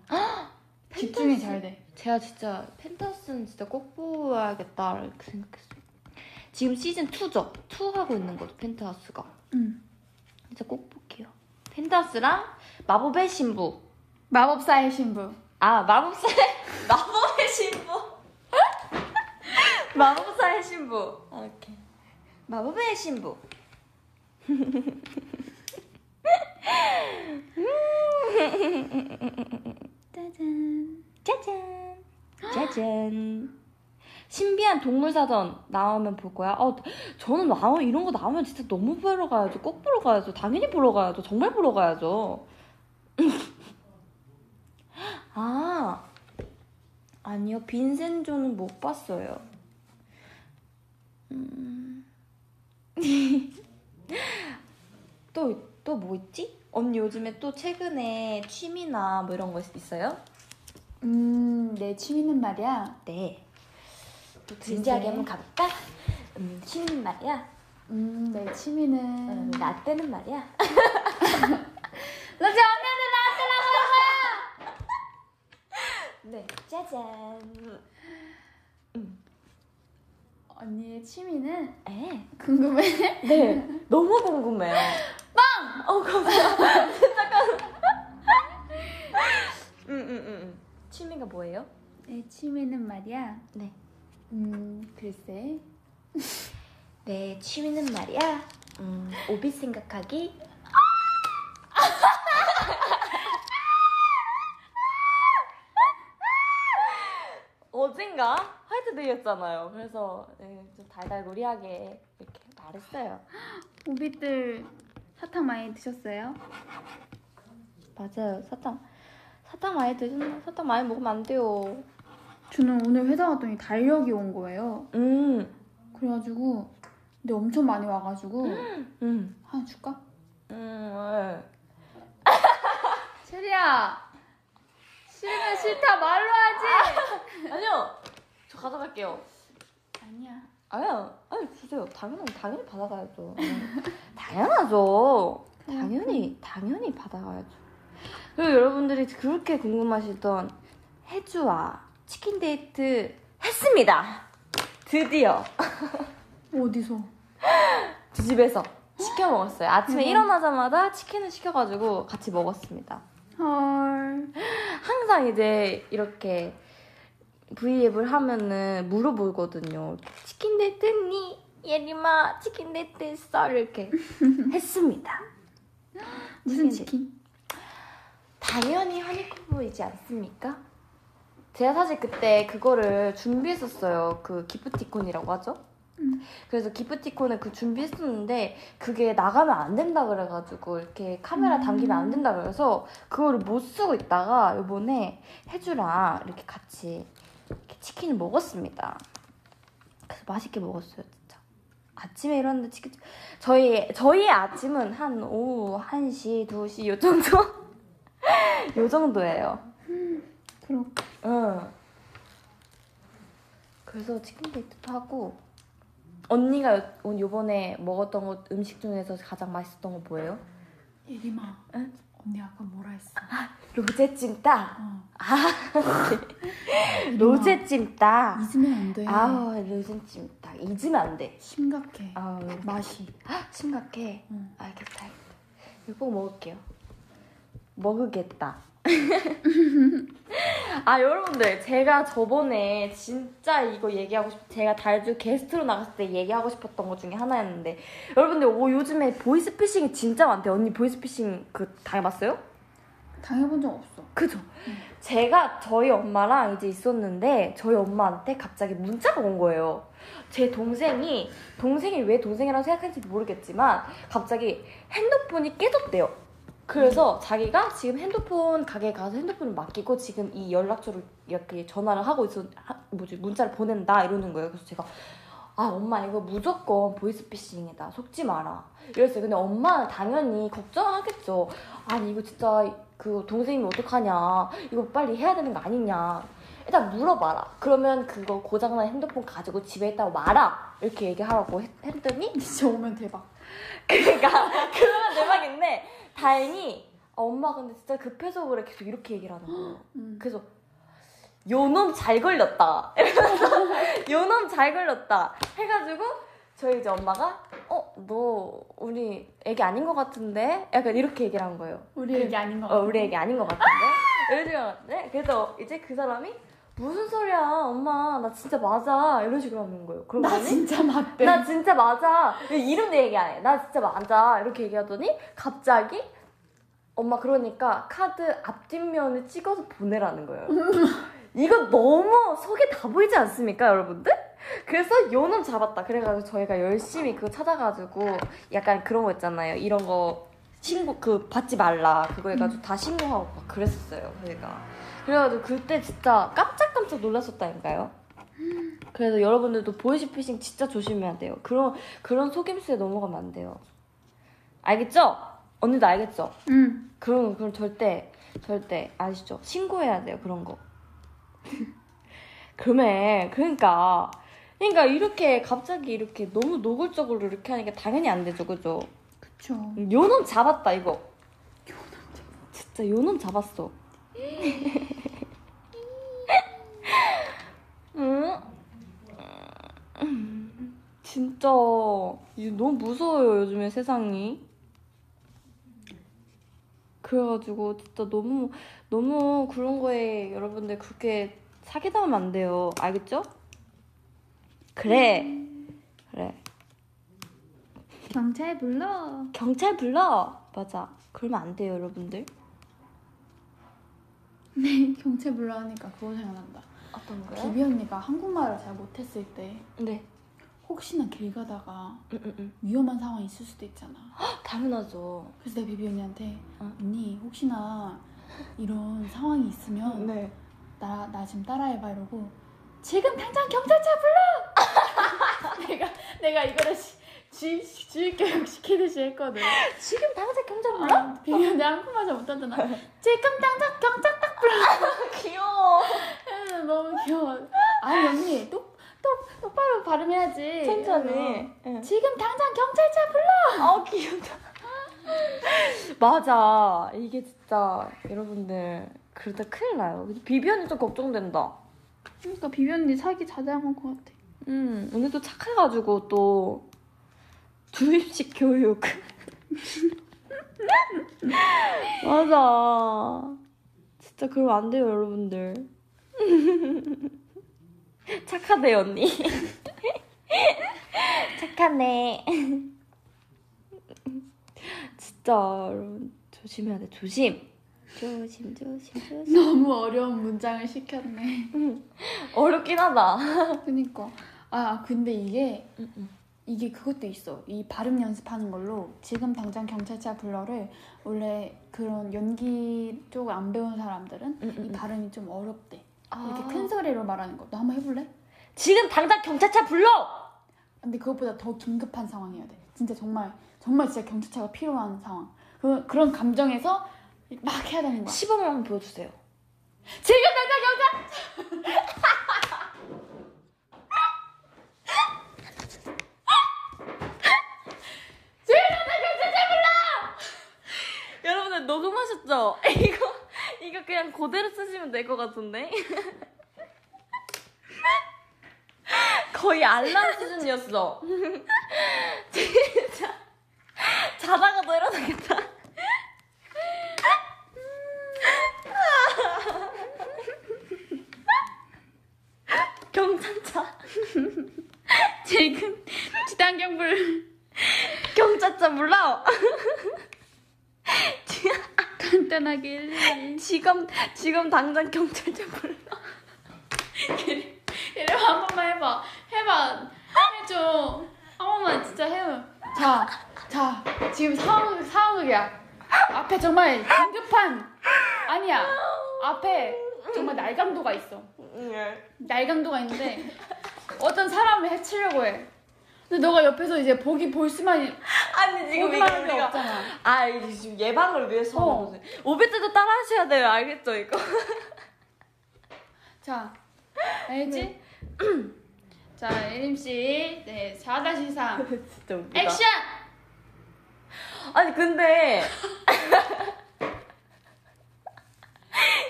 S3: 집중이
S1: 펜트하우스.
S3: 잘 돼.
S1: 제가 진짜 펜타스는 진짜 꼭 보아야겠다 이렇게 생각했어요. 지금 시즌 2죠? 2 하고 있는 거죠 펜트하우스가.
S3: 응.
S1: 진짜 꼭 볼게요. 펜트하우스랑 마법의 신부.
S3: 마법사의 신부.
S1: 아 마법사의 마법의 신부. 마법사의 신부. 아, 오케이. 마법의 신부.
S3: 짜잔.
S1: 짜잔. 짜잔. 신비한 동물 사전 나오면 볼 거야. 어, 저는 나오 이런 거 나오면 진짜 너무 보러 가야죠. 꼭 보러 가야죠. 당연히 보러 가야죠. 정말 보러 가야죠. 아, 아니요. 빈센조는 못 봤어요. 음. 또, 또 뭐 있지? 언니 요즘에 또 최근에 취미나 뭐 이런 거 있어요?
S3: 음, 내 취미는 말이야.
S1: 네. 또 진지하게. 한번 가볼까? 음, 취미는 말이야.
S3: 음, 내
S1: 음,
S3: 취미는
S1: 나 때는 말이야.
S3: 너 전에는
S1: 네, 짜잔.
S3: 언니의 취미는
S1: 에?
S3: 궁금해.
S1: 네, 너무 궁금해요. 빵! 어, 감사합니다. 진짜 깜 응응응. 응. 취미가 뭐예요?
S3: 내 취미는 말이야.
S1: 네.
S3: 음, 글쎄.
S1: 내 취미는 말이야. 음, 오빛 생각하기. 어젠가 화이트데이였잖아요. 그래서 네, 좀 달달구리하게 이렇게 말했어요.
S3: 오빛들 사탕 많이 드셨어요?
S1: 맞아요. 사탕 사탕 많이 드셨나? 사탕 많이 먹으면 안 돼요.
S3: 저는 오늘 회사 갔더니 달력이 온 거예요.
S1: 음,
S3: 그래가지고 근데 엄청 많이 와가지고
S1: 음,
S3: 하나 줄까?
S1: 음.
S3: 체리야 싫으면 싫다 말로 하지.
S1: 아니요, 저 가져갈게요.
S3: 아니야.
S1: 아니요, 아니 주세요. 당연히 당연히 받아가야죠. 당연하죠. 당연히 당연히 받아가야죠. 그리고 여러분들이 그렇게 궁금하시던 해주와 치킨 데이트 했습니다. 드디어
S3: 어디서?
S1: 두 집에서 시켜 먹었어요. 아침에
S3: 대박.
S1: 일어나자마자 치킨을 시켜가지고 같이 먹었습니다.
S3: 헐.
S1: 항상 이제 이렇게 브이앱을 하면은 물어보거든요. 치킨 했니? 예림아 치킨 했어? 이렇게 했습니다.
S3: 무슨
S1: 치킨
S3: 치킨?
S1: 당연히 허니콤보이지 않습니까? 제가 사실 그때 그거를 준비했었어요. 그 기프티콘이라고 하죠?
S3: 음.
S1: 그래서 기프티콘을 그 준비했었는데 그게 나가면 안 된다 그래가지고 이렇게 카메라
S3: 음.
S1: 담기면 안 된다 그래서 그거를 못 쓰고 있다가 이번에 해주랑 이렇게 같이 치킨을 먹었습니다. 그래서 맛있게 먹었어요, 진짜. 아침에 일어났는데 치킨 저희 저희의 아침은 한 오후 1시, 2시 요 정도 요 정도예요.
S3: 그럼
S1: 응. 그래서 치킨 데이트도 하고 언니가 요, 요번에 먹었던 것 음식 중에서 가장 맛있었던 거 뭐예요?
S3: 예림아.
S1: 응?
S3: 언니 아까 뭐라 했어?
S1: 로제 찜닭.
S3: 어.
S1: 로제 찜닭.
S3: 잊으면 안 돼.
S1: 아우 로제 찜닭 잊으면 안 돼.
S3: 심각해.
S1: 아우
S3: 맛이.
S1: 심각해.
S3: 응.
S1: 알겠다. 알겠다. 이거 꼭 먹을게요. 먹으겠다. 아 여러분들 제가 저번에 진짜 이거 얘기하고 싶 제가 달주 게스트로 나갔을 때 얘기하고 싶었던 것 중에 하나였는데 여러분들 오, 요즘에 보이스피싱이 진짜 많대요 언니 보이스피싱 그 당해봤어요?
S3: 당해본 적 없어.
S1: 그죠? 제가 저희 엄마랑 이제 있었는데 저희 엄마한테 갑자기 문자가 온 거예요. 제 동생이 동생이 왜 동생이라고 생각하는지 모르겠지만 갑자기 핸드폰이 깨졌대요. 그래서 자기가 지금 핸드폰 가게에 가서 핸드폰을 맡기고 지금 이 연락처를 이렇게 전화를 하고 있어. 하- 뭐지? 문자를 보낸다 이러는 거예요. 그래서 제가 아 엄마 이거 무조건 보이스피싱이다. 속지 마라. 이랬어요. 근데 엄마는 당연히 걱정하겠죠. 아니 이거 진짜 그 동생이면 어떡하냐. 이거 빨리 해야 되는 거 아니냐. 일단 물어봐라. 그러면 그거 고장난 핸드폰 가지고 집에 있다고 말아. 이렇게 얘기하라고 했, 했더니
S3: 진짜 오면 대박.
S1: 그러니까 그러면 대박인데 다행히 어, 엄마 근데 진짜 급해서 그래 계속 이렇게 얘기를 하는 거예요
S3: 음.
S1: 그래서 요놈 잘 걸렸다 요놈 잘 걸렸다 해가지고 저희 이제 엄마가 어 너 우리 애기 아닌 것 같은데 약간 이렇게 얘기를 한 거예요
S3: 우리 얘기 아닌 것
S1: 어,
S3: 같아.
S1: 우리 애기 아닌 것 같은데? 이런 식으로 같은데? 그래서 이제 그 사람이 무슨 소리야? 엄마 나 진짜 맞아. 이런 식으로 하는 거예요. 그러고
S3: 나 진짜 맞대.
S1: 나 진짜 맞아. 이름도 얘기 안 해? 나 진짜 맞아. 이렇게 얘기하더니 갑자기 엄마 그러니까 카드 앞뒷면을 찍어서 보내라는 거예요. 이거 너무 속에 다 보이지 않습니까 여러분들? 그래서 요놈 잡았다. 그래가지고 저희가 열심히 그거 찾아가지고 약간 그런 거 있잖아요. 이런 거 신고 그 받지 말라. 그거 해가지고 다 신고하고 막 그랬었어요 저희가 그래가지고 그때 진짜 깜짝깜짝 놀랐었다니까요 그래서 여러분들도 보이스피싱 진짜 조심해야 돼요 그런 그런 속임수에 넘어가면 안 돼요 알겠죠? 언니도 알겠죠?
S3: 응.
S1: 그런 그럼 절대 절대 아시죠? 신고해야 돼요 그런 거. 그러면 그러니까 그러니까 이렇게 갑자기 이렇게 너무 노골적으로 이렇게 하니까 당연히 안 되죠, 그죠?
S3: 그쵸.
S1: 요놈 잡았다 이거. 진짜 요놈 잡았어. 응? 진짜 너무 무서워요 요즘에 세상이. 그래가지고 진짜 너무 너무 그런 거에 여러분들 그렇게 사기당하면 안 돼요. 알겠죠? 그래. 그래.
S3: 경찰 불러.
S1: 경찰 불러. 맞아. 그러면 안 돼요, 여러분들.
S3: 네, 경찰 불러 하니까 그거 생각난다.
S1: 어떤
S3: 비비 언니가 한국말을 잘 못했을 때
S1: 네.
S3: 혹시나 길 가다가
S1: 응, 응, 응.
S3: 위험한 상황이 있을 수도 있잖아.
S1: 당연하죠.
S3: 그래서 내가 비비 언니한테
S1: 어.
S3: 언니 혹시나 이런 상황이 있으면
S1: 네.
S3: 나, 나 지금 따라해봐 이러고 지금 당장 경찰차 불러! 내가 내가 이거를 시, 주입, 주입 교육 시키듯이 했거든.
S1: 지금 당장 경찰 불러?
S3: 아, 비비 언니 한국말 잘 못하잖아. 지금 당장 경찰 딱 불러!
S1: 귀여워.
S3: 아, 너무 귀여워. 아니 언니 똑, 똑, 똑바로 발음해야지.
S1: 천천히.
S3: 어.
S1: 응.
S3: 지금 당장 경찰차 불러!
S1: 아 귀엽다. 맞아. 이게 진짜 여러분들 그러다 큰일 나요. 비비 언니 좀 걱정된다.
S3: 그러니까 비비 언니 사기 자제한 것 같아.
S1: 음, 언니 또 착해가지고 또 주입식 교육. 맞아. 진짜 그러면 안 돼요, 여러분들. 착하대, 언니. 착하네. 진짜, 여러분, 조심해야 돼, 조심. 조심, 조심, 조심.
S3: 너무 어려운 문장을 시켰네.
S1: 어렵긴 하다.
S3: 그니까. 아 근데 이게. 이게 그것도 있어. 이 발음 연습하는 걸로 지금 당장 경찰차 불러를 원래 그런 연기 쪽 안 배운 사람들은
S1: 응, 응,
S3: 이
S1: 응.
S3: 발음이 좀 어렵대.
S1: 아.
S3: 이렇게 큰 소리로 말하는 거. 너 한번 해볼래?
S1: 지금 당장 경찰차 불러!
S3: 근데 그것보다 더 긴급한 상황이어야 돼. 진짜 정말 정말 진짜 경찰차가 필요한 상황. 그, 그런 감정에서 막 해야 되는 거야.
S1: 시범을 한번 보여주세요.
S3: 지금 당장 경찰! 지 금 당장 경찰차 불러!
S1: 여러분들 녹음하셨죠? 이거 이거 그냥 그대로 쓰시면 될 것 같은데. 거의 알람 수준이었어. 진짜 자다가도 일어나겠다. 경찰차
S3: 지금 지단경불
S1: 경찰차 몰라.
S3: 간단하게 112
S1: 지금 지금 당장 경찰차 불러.
S3: 이래 한 번만 해봐. 해봐. 해줘. 한 번만 진짜 해요. 자자 지금 상황 상황극이야. 앞에 정말 긴급한 아니야. 앞에 정말 날강도가 있어. 날강도가 있는데 어떤 사람을 해치려고 해 근데 너가 옆에서 이제 보기 볼 수만
S1: 아니 지금
S3: 보기만
S1: 이거
S3: 할게
S1: 우리가
S3: 없잖아
S1: 아 이게 지금 예방을 위해서
S3: 어.
S1: 하는 거지. 오백 때도 따라 하셔야 돼요. 알겠죠 이거?
S3: 자 알지? 자 예림 씨 네 4-3
S1: 진짜 웃기다.
S3: 액션!
S1: 아니 근데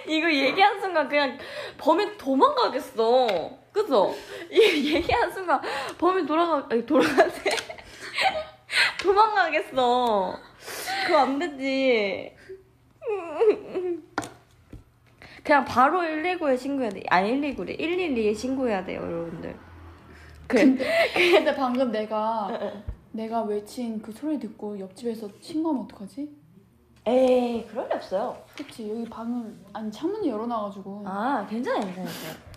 S1: 이거 얘기한 순간 그냥 범인 도망가겠어. 그죠? 이 얘기한 순간 범인 돌아가 아니 돌아가네. 도망가겠어. 그거 안 되지. 그냥 바로 119에 신고해야 돼. 아니 119래. 112에 신고해야 돼요, 여러분들. 그래.
S3: 근데 방금 내가 내가 외친 그 소리 듣고 옆집에서 신고하면 어떡하지?
S1: 에이, 그럴 리 없어요.
S3: 그치 여기 방은 아니 창문이 열어놔가지고
S1: 아, 괜찮아요, 괜찮아요.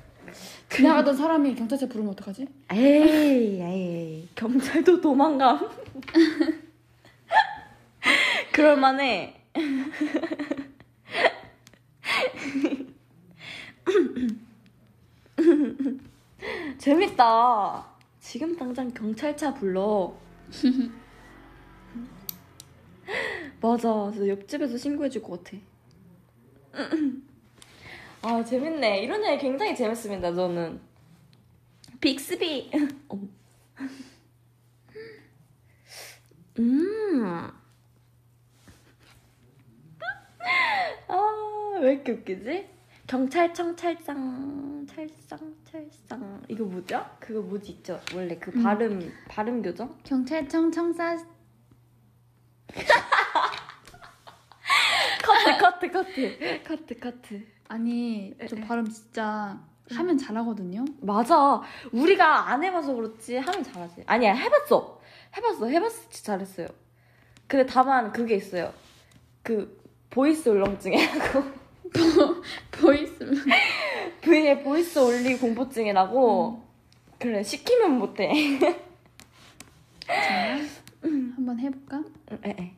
S3: 지나가던 사람이 경찰차 부르면 어떡하지?
S1: 에이, 에이, 경찰도 도망감. 그럴만해. 재밌다. 지금 당장 경찰차 불러. 맞아. 저 옆집에서 신고해줄 것 같아. 아, 재밌네. 이런 얘기 굉장히 재밌습니다, 저는. 빅스비. 음. 아, 왜 이렇게 웃기지? 경찰청 찰상, 찰상, 찰상. 이거 뭐죠? 그거 뭐지 있죠? 원래 그
S3: 음.
S1: 발음, 발음 교정?
S3: 경찰청 청사
S1: 컷, 카트 카트 카트 카트.
S3: 아니 저 발음 진짜 하면 잘하거든요.
S1: 맞아. 우리가 안 해봐서 그렇지 하면 잘하지. 아니야 해봤어. 해봤어. 해봤어. 진짜 잘했어요. 근데 다만 그게 있어요. 그 voice 울렁증이라고.
S3: voice.
S1: V앱 voice only 공포증이라고. 그래 시키면 못해.
S3: 자, 한번 해볼까?
S1: 에, 에.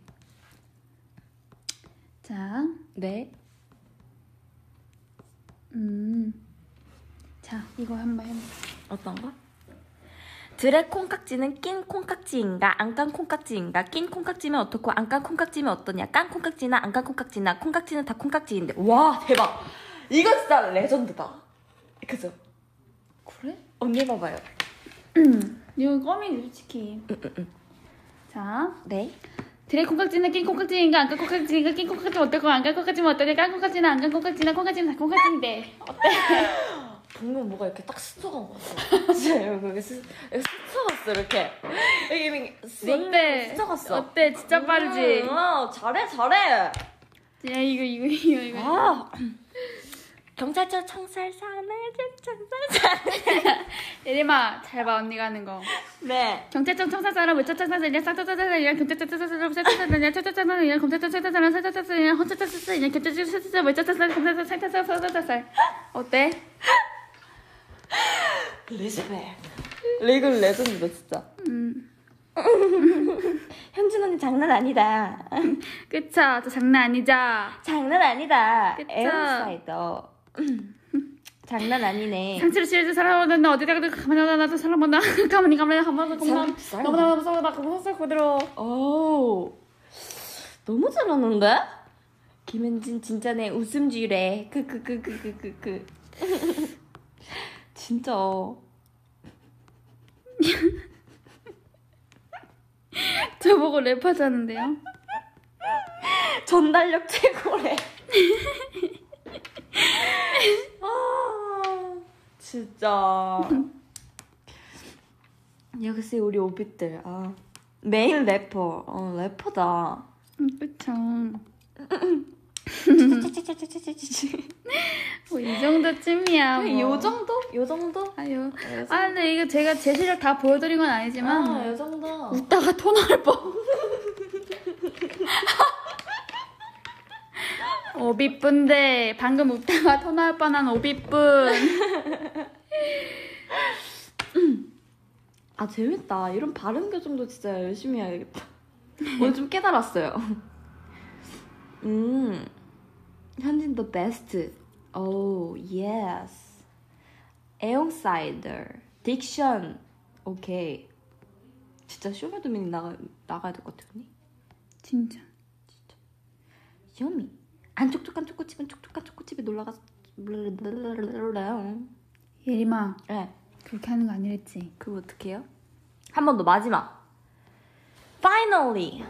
S3: 자,
S1: 네.
S3: 음, 자 이거 한번 해볼까?
S1: 어떤 거? 드랙 콩깍지는 낀 콩깍지인가 안깐 콩깍지인가 낀 콩깍지면 어떻고 안깐 콩깍지면 어떠냐 깐 콩깍지나 안깐 콩깍지나 콩깍지는 다 콩깍지인데 와 대박 이거 진짜 레전드다 그죠?
S3: 그래?
S1: 언니 해봐봐요
S3: 이거 껌이지 솔직히. 자,
S1: 네
S3: 드레 콩깍지는 낀 콩깍지인가? 안깐 콩깍지인가? 낀 콩깍지면 어떨고 안깐 콩깍지면 어떠냐 깐 콩깍지는 안깐 콩깍지나 콩깍지는 다 콩깍지인데.
S1: 보면 뭐가 이렇게 딱 스쳐간 거 같아. 진짜 여기 스, 여기 스쳐갔어 이렇게? 여기
S3: 어때?
S1: 스쳐갔어?
S3: 어때? 진짜 빠르지?
S1: 음, 어, 잘해 잘해!
S3: 야 이거 이거 이거 이거.
S1: 아 경찰차 청살사네 청살사
S3: 예림아 잘 봐 언니가 하는 거
S1: 네
S3: 경찰청 청사사람 외차청사사이랑 쌍차청사사이랑 경찰청 청사사람 세차청사사이랑 차차청사사이랑 검찰청 청사사람 세차청사사이랑 헌차청사사이랑 경찰청 청사사람 외차청사사이랑 검찰청 청사사람 세차청사사이 어때?
S1: 리스펙 리글 레전드다 진짜
S3: 음
S1: 현진 언니 장난 아니다
S3: 그쵸 저 장난 아니죠?
S1: 장난 아니다? 에어사이더 장난 아니네.
S3: 상처를 치료해준 사람은 어디다가 가만히 놔도 사람마다. 가만히 가만히 가만히 가만히 너무나 무서워 나 그거 살 그대로
S1: 오 너무 잘하는데 김현진 진짜 내 웃음쥐래 그 그 그 그 그 그 그. 진짜.
S3: 저보고 랩하자는데요?
S1: 전달력 최고래. 아, 진짜. 역시 우리 오빛들. 아, 메인 래퍼. 어, 래퍼다.
S3: 음, 그쵸 뭐 이 정도 쯤이야 뭐.
S1: 요 정도? 요 정도?
S3: 아유 아 근데 이거 제가 제 실력 다 보여드린 건 아니지만
S1: 아, 요 정도.
S3: 웃다가 토 나올 뻔. 오비쁜데 방금 웃다가 토 나올 뻔한 오비쁜.
S1: 아, 재밌다. 이런 발음 교정도 진짜 열심히 해야겠다. 오늘 좀 깨달았어요. 음. 현진 the best. Oh, yes. 에옹사이더. 딕션. 오케이. 진짜 쇼미더미니 나가, 나가야 될 것 같아, 언니?
S3: 진짜.
S1: 여미. 안 촉촉한 초코칩은 촉촉한 초코칩에 놀라가...
S3: 예림아
S1: 네.
S3: 그렇게 하는 거 아니랬지?
S1: 그거 어떻게 해요? 한 번 더 마지막. Finally.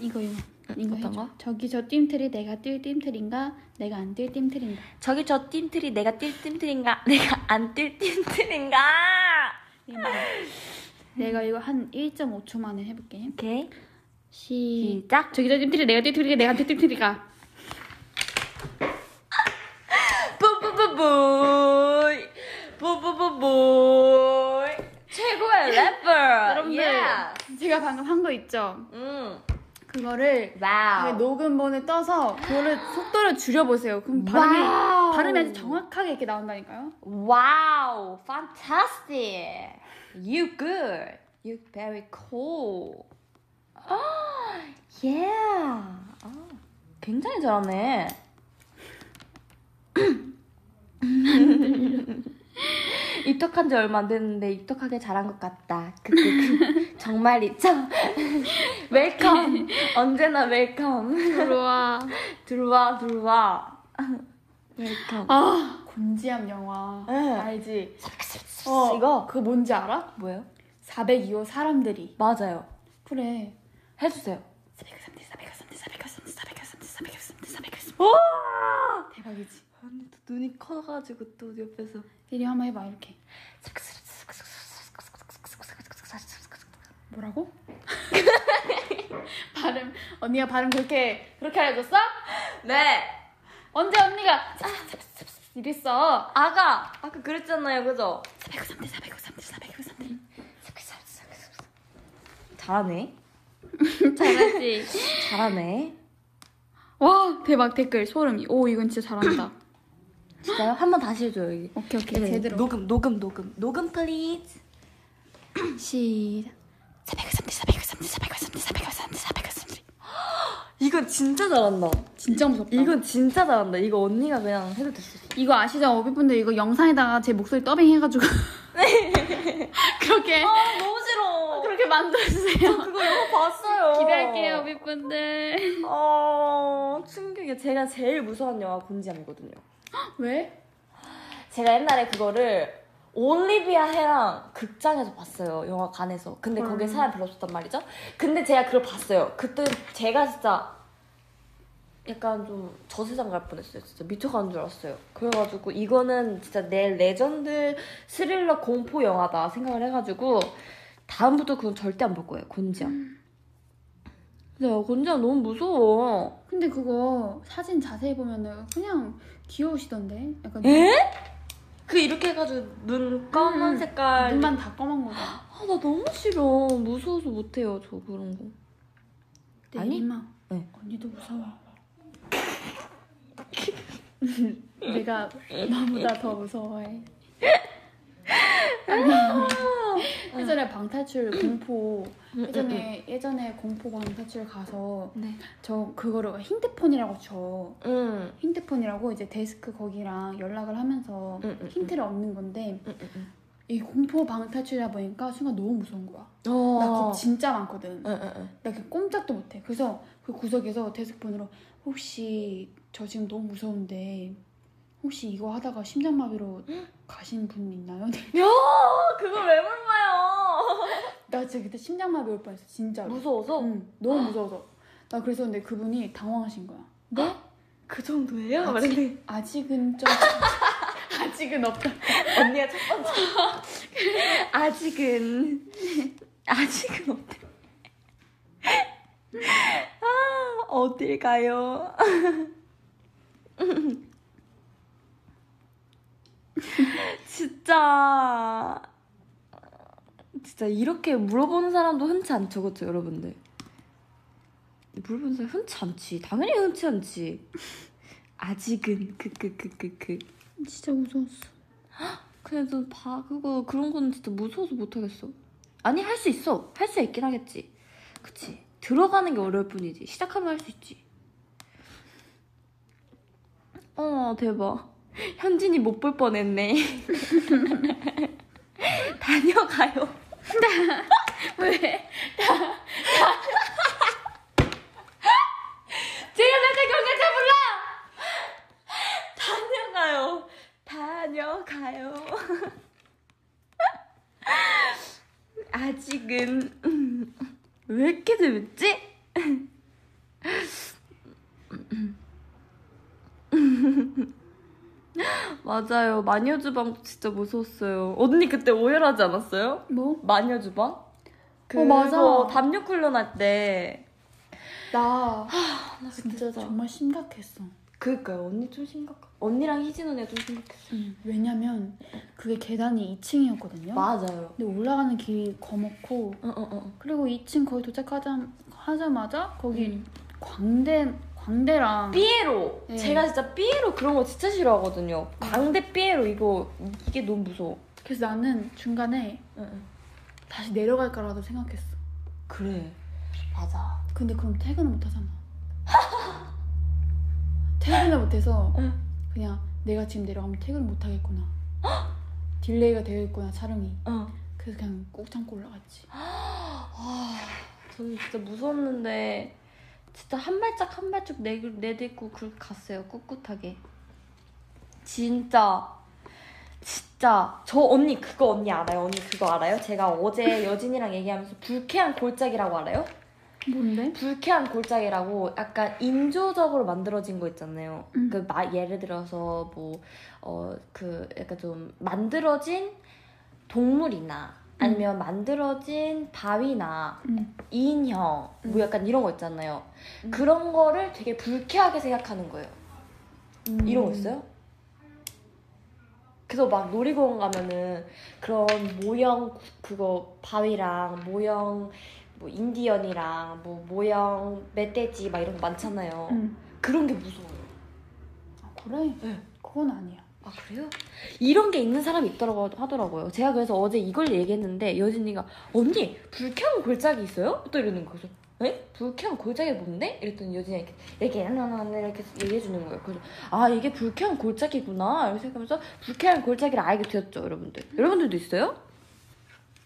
S3: 이거 이거 이거
S1: 어떤. 거?
S3: 저기 저 띠임틀이 내가 뛸 띠임틀인가? 내가 안 뛸 띠임틀인가?
S1: 저기 저 띠임틀이 내가 뛸 띠임틀인가? 내가 안 뛸 띠임틀인가?
S3: 예림아 내가 이거 한 1.5초 만에 해볼게.
S1: 오케이.
S3: 시.
S1: 시작.
S3: 저기 저 띠임틀이 내가 뛸 띠임틀이 내가 띠임틀인가?
S1: 뿌뿌뿌뿌이. 뿌뿌뿌뿌이. 최고의 래퍼.
S3: 여러분들
S1: Yes.
S3: 제가 방금 한 거 있죠?
S1: 음.
S3: 그거를
S1: wow.
S3: 녹음본에 떠서 그거를 속도를 줄여보세요. 그럼 발음이
S1: wow.
S3: 발음이 아주 정확하게 이렇게 나온다니까요.
S1: Wow, fantastic. You good. You very cool. yeah. 아, 굉장히 잘하네. 입덕한 지 얼마 안 됐는데 입덕하게 잘한 것 같다. 그, 그, 그. 정말이죠? welcome. 언제나 welcome.
S3: 들어와.
S1: 들어와, 들어와. welcome.
S3: 아 곤지암 영화
S1: 네.
S3: 알지?
S1: 어, 이거
S3: 그거 뭔지 알아?
S1: 뭐예요?
S3: 402호 사람들이
S1: 맞아요.
S3: 그래.
S1: 해주세요.
S3: 430, 430, 430, 430, 430, 430.
S1: 와!
S3: 대박이지.
S1: 언니 또 눈이 커가지고 또 옆에서.
S3: 이리 한번 해봐 이렇게. 뭐라고? 발음 언니가 발음 그렇게 그렇게 알려줬어?
S1: 네.
S3: 언제 언니가 이랬어?
S1: 아가 아까 그랬잖아요, 그죠?
S3: 493대 493대 493대
S1: 잘하네.
S3: 잘하지.
S1: 잘하네.
S3: 와 대박 댓글 소름이. 오 이건 진짜 잘한다.
S1: 진짜요? 한 번 다시 해줘요. 여기.
S3: 오케이 오케이
S1: 네,
S3: 제대로.
S1: 녹음, 녹음, 녹음, 녹음 please.
S3: 시작. 493대 493대 493대 493대 493대.
S1: 이건 진짜 잘한다.
S3: 진짜 무섭다.
S1: 이건 진짜 잘한다. 이거 언니가 그냥 해도 됐어.
S3: 이거 아시죠? 오빛분들 이거 영상에다가 제 목소리 더빙 해가지고 그렇게
S1: 아 너무
S3: 그렇게 만들어주세요.
S1: 그거 영화 봤어요.
S3: 기대할게요, 오빛분들.
S1: 어 충격이야. 제가 제일 무서운 영화 곤지암이거든요.
S3: 왜?
S1: 제가 옛날에 그거를 올리비아 혜랑 극장에서 봤어요. 영화관에서. 근데 거기에
S3: 음.
S1: 사람 별로 없었단 말이죠. 근데 제가 그걸 봤어요. 그때 제가 진짜 약간 좀 저세상 갈 뻔했어요. 진짜 미쳐가는 줄 알았어요. 그래가지고 이거는 진짜 내 레전드 스릴러 공포 영화다 생각을 해가지고 다음부터 그건 절대 안 볼 거예요. 곤지암. 근데 곤지암 너무 무서워.
S3: 근데 그거 사진 자세히 보면은 그냥 귀여우시던데? 약간
S1: 에? 그 이렇게 해가지고 눈 검은
S3: 음,
S1: 색깔
S3: 눈만 다 검은 거잖아.
S1: 아, 나 너무 싫어. 무서워서 못해요, 저 그런 거. 아니?
S3: 이마.
S1: 네.
S3: 언니도 무서워. 내가 너보다 더 무서워해. 아니, 예전에 방탈출 공포 예전에 예전에 공포 방탈출 가서
S1: 네.
S3: 저 그거를 힌트폰이라고 쳐
S1: 응.
S3: 힌트폰이라고 이제 데스크 거기랑 연락을 하면서
S1: 응, 응,
S3: 힌트를 얻는 건데. 이 공포 방탈출이다 보니까 순간 너무 무서운 거야.
S1: 어.
S3: 나 겁 진짜 많거든. 나 그 꼼짝도 못해. 그래서 그 구석에서 데스크폰으로 혹시 저 지금 너무 무서운데 혹시 이거 하다가 심장마비로 가신 분 있나요?
S1: 야, 그걸 왜 물어봐요?
S3: 나 진짜 그때 심장마비 올 뻔했어. 진짜.
S1: 무서워서?
S3: 응. 너무 무서워서. 나 그래서 근데 그분이 당황하신 거야. 네?
S1: 그 정도예요?
S3: 아직-
S1: 말했는데
S3: 아직은 좀 아직은 없다.
S1: 언니가 첫 번째. 아직은 아직은 없대. 아, 어딜 가요? 진짜 진짜 이렇게 물어보는 사람도 흔치 않죠, 그렇죠, 여러분들? 물어보는 사람 흔치 않지. 당연히 흔치 않지. 아직은 크크크크크.
S3: 진짜 무서웠어.
S1: 그냥 좀봐 그거 그런 거는 진짜 무서워서 못 하겠어. 아니 할 수 있어. 할 수 있긴 하겠지. 그치. 들어가는 게 어려울 뿐이지. 시작하면 할 수 있지. 어 대박. 현진이 못 볼 뻔했네. 다녀가요.
S3: 왜?
S1: 지금 내가 경찰차 불러. 다녀가요. 다녀가요. 아직은 음, 왜 이렇게 재밌지? 맞아요. 마녀 주방도 진짜 무서웠어요. 언니 그때 오열하지 않았어요?
S3: 뭐?
S1: 마녀 주방?
S3: 어, 맞아.
S1: 그거 담요 훈련할 때. 나나
S3: 진짜 정말 심각했어.
S1: 그니까요. 언니 좀 심각. 언니랑 희진 언니가 좀 심각했어.
S3: 응. 왜냐면 그게 계단이 2층이었거든요.
S1: 맞아요.
S3: 근데 올라가는 길이 거먹고
S1: 어, 어, 어.
S3: 그리고 2층 거의 도착하자 하자마자 거기
S1: 음.
S3: 광대 광대랑
S1: 삐에로.
S3: 네.
S1: 제가 진짜 삐에로 그런 거 진짜 싫어하거든요. 광대 삐에로 이거 이게 너무 무서워.
S3: 그래서 나는 중간에
S1: 응, 응.
S3: 다시 내려갈까라도 생각했어.
S1: 그래. 맞아.
S3: 근데 그럼 퇴근을 못 하잖아. 퇴근을 못해서
S1: 응.
S3: 그냥 내가 지금 내려가면 퇴근을 못 하겠구나. delay가 되어 있구나 촬영이.
S1: 어.
S3: 그래서 그냥 꼭 참고 올라갔지.
S1: 아, 저는 진짜 무서웠는데 진짜 한 발짝 한 발짝 내, 내딛고 그렇게 갔어요 꿋꿋하게 진짜 진짜 저 언니 그거 언니 알아요? 언니 그거 알아요? 제가 어제 여진이랑 얘기하면서 불쾌한 골짜기라고 알아요?
S3: 뭔데?
S1: 불쾌한 골짜기라고 약간 인조적으로 만들어진 거 있잖아요.
S3: 음.
S1: 그 마, 예를 들어서 뭐 어 그 약간 좀 만들어진 동물이나 아니면 만들어진 바위나
S3: 음.
S1: 인형
S3: 음.
S1: 뭐 약간 이런 거 있잖아요.
S3: 음.
S1: 그런 거를 되게 불쾌하게 생각하는 거예요.
S3: 음.
S1: 이런 거 있어요? 그래서 막 놀이공원 가면은 그런 모형 구- 그거 바위랑 모형 뭐 인디언이랑 뭐 모형 멧돼지 막 이런 거 많잖아요.
S3: 음.
S1: 그런 게 무서워요.
S3: 아, 그래?
S1: 네.
S3: 그건 아니야.
S1: 아 그래요? 이런 게 있는 사람이 있더라고 하더라고요. 제가 그래서 어제 이걸 얘기했는데 여진이가 언니 불쾌한 골짜기 있어요? 또 이러는. 그래서 에? 불쾌한 골짜기 뭔데? 이랬더니 여진이가 이렇게 이렇게 하나하나 이렇게 얘기해 주는 거예요. 그래서 아 이게 불쾌한 골짜기구나 이렇게 생각하면서 불쾌한 골짜기를 알게 되었죠, 여러분들. 여러분들도 있어요?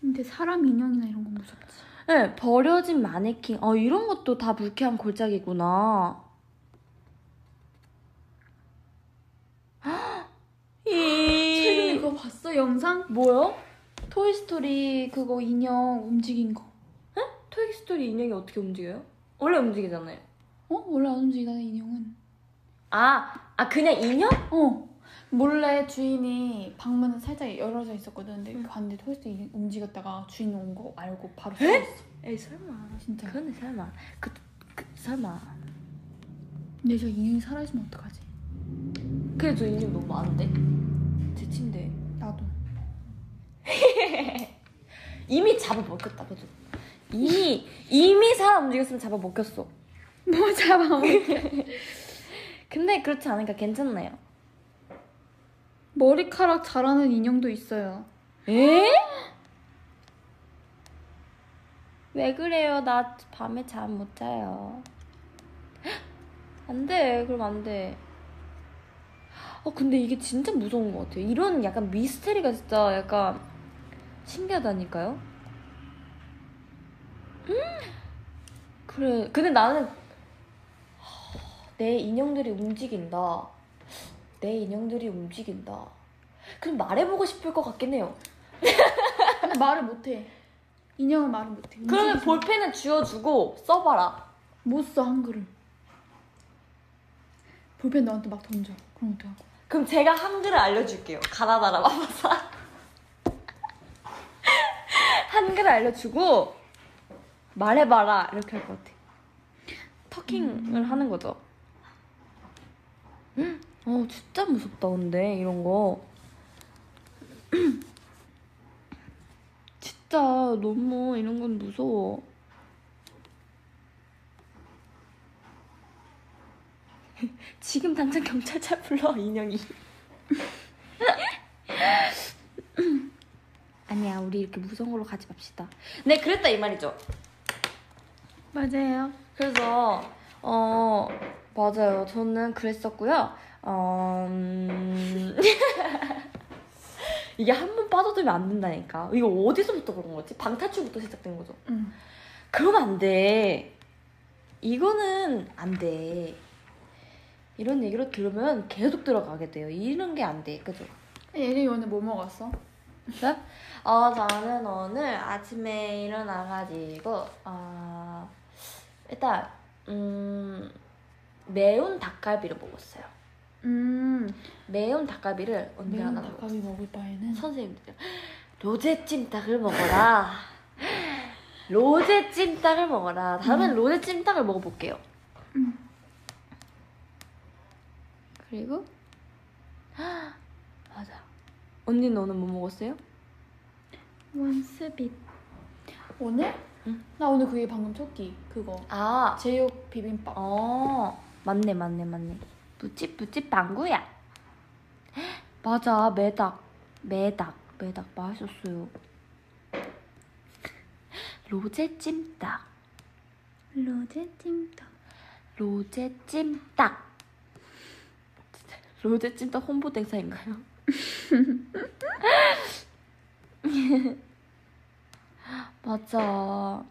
S3: 근데 사람 인형이나 이런 건 무섭지.
S1: 네, 버려진 마네킹. 어 이런 것도 다 불쾌한 골짜기구나.
S3: 최근에
S1: 이
S3: 그거 봤어? 영상?
S1: 뭐요?
S3: 토이스토리 그거 인형 움직인 거.
S1: 토이스토리 인형이 어떻게 움직여요? 원래 움직이잖아요.
S3: 어? 원래 안 움직이다는 인형은.
S1: 아, 아 그냥 인형?
S3: 어. 몰래 주인이 방문은 살짝 열어져 있었거든. 근데
S1: 응.
S3: 갔는데 토이스토리 움직였다가 주인 온 거 알고 바로
S1: 에?
S3: 쏘았어.
S1: 에이 설마.
S3: 진짜.
S1: 그건 설마. 그, 그 설마.
S3: 근데 저 인형이 살아있으면 어떡하지?
S1: 그래 저 인형 너무 많은데. 제 침대.
S3: 나도.
S1: 이미 잡아 먹혔다 그죠? 이미 이미 사람 움직였으면 잡아 먹혔어.
S3: 뭐 잡아.
S1: 근데 그렇지 않으니까 괜찮나요?
S3: 머리카락 자라는 인형도 있어요.
S1: 에? 왜 그래요? 나 밤에 잠 못 자요. 안 돼. 그럼 안 돼. 어, 근데 이게 진짜 무서운 것 같아요. 이런 약간 미스테리가 진짜 약간 신기하다니까요? 음. 그래. 근데 나는 하, 내 인형들이 움직인다. 내 인형들이 움직인다. 그럼 말해보고 싶을 것 같긴 해요.
S3: 근데 말을 못해. 인형은 말을 못해.
S1: 그러면
S3: 움직이지
S1: 볼펜은 쥐어주고 써봐라.
S3: 못 써 한글을. 볼펜 너한테 막 던져. 그럼 어떡하고?
S1: 그럼 제가 한글을 알려줄게요. 가나다라 마마사. 한글을 알려주고 말해봐라 이렇게 할 것 같아. 터킹을 하는 거죠. 음, 어 진짜 무섭다 근데 이런 거. 진짜 너무 이런 건 무서워. 지금 당장 경찰차 불러 인형이. 아니야 우리 이렇게 무서운 걸로 가지 맙시다. 네 그랬다 이 말이죠.
S3: 맞아요.
S1: 그래서 어 맞아요 저는 그랬었고요. 어, 음... 이게 한 번 빠져들면 안 된다니까. 이거 어디서부터 그런 거지? 방탈출부터 시작된 거죠.
S3: 응.
S1: 그러면 안 돼. 이거는 안 돼. 이런 얘기를 들으면 계속 들어가게 돼요. 이런 게 안 돼. 그죠?
S3: 예린이 오늘 뭐 먹었어?
S1: 네? 어, 저는 오늘 아침에 일어나가지고, 어, 일단, 음, 매운 닭갈비를 먹었어요.
S3: 음.
S1: 매운 닭갈비를 언제
S3: 매운
S1: 하나
S3: 닭갈비 먹을 바에는
S1: 선생님들 로제 찜닭을 먹어라. 로제 찜닭을 먹어라. 다음엔 로제 찜닭을 먹어볼게요.
S3: 음.
S1: 그리고 맞아. 언니는 오늘 뭐 먹었어요?
S3: 원스빗. 오늘?
S1: 응.
S3: 나 오늘 그게 방금 쳤기 그거
S1: 아,
S3: 제육 비빔밥.
S1: 어, 맞네, 맞네, 맞네. 부찌 부찌 방구야. 맞아, 매닭, 매닭, 매닭 맛있었어요. 로제 찜닭,
S3: 로제 찜닭.
S1: 로제 찜닭. 로제 찜닭 홍보 대사인가요? 맞아.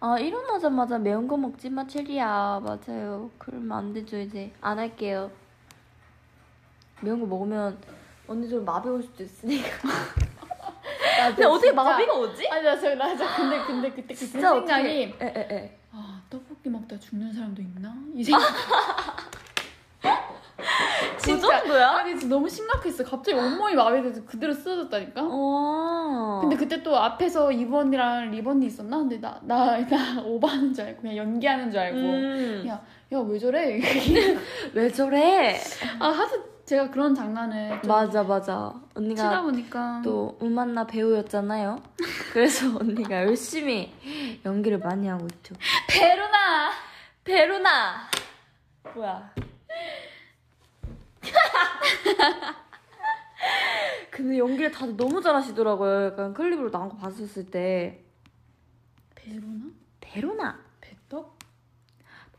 S1: 아 일어나자마자 매운 거 먹지 마 체리야 맞아요 그러면 안 되죠 이제 안 할게요 매운 거 먹으면 언니들 마비 올 수도 있으니까 근데 어떻게 마비가 오지?
S3: 아니 나 저, 나 저, 근데 근데 그때 그
S1: 진짜
S3: 생각이
S1: 에에 에
S3: 아 떡볶이 먹다 죽는 사람도 있나? 이 생각.
S1: 정도야?
S3: 아니 진짜 너무 심각했어. 갑자기 온몸이 마음에 들어서 그대로 쓰러졌다니까.
S1: 어.
S3: 근데 그때 또 앞에서 이번이랑 리번이 있었나? 근데 나 나나 오버하는 줄 알고 그냥 연기하는 줄 알고
S1: 음.
S3: 야야왜 저래?
S1: 왜 저래?
S3: 아 하도 제가 그런 장난을 좀
S1: 맞아 맞아.
S3: 치다
S1: 언니가
S3: 보니까
S1: 또 음만나 배우였잖아요. 그래서 언니가 열심히 연기를 많이 하고 있죠.
S3: 베로나
S1: 베루나. 뭐야? 근데 연기를 다들 너무 잘하시더라고요. 약간 클립으로 나온 거 봤었을 때.
S3: 베로나
S1: 베루나.
S3: 배떡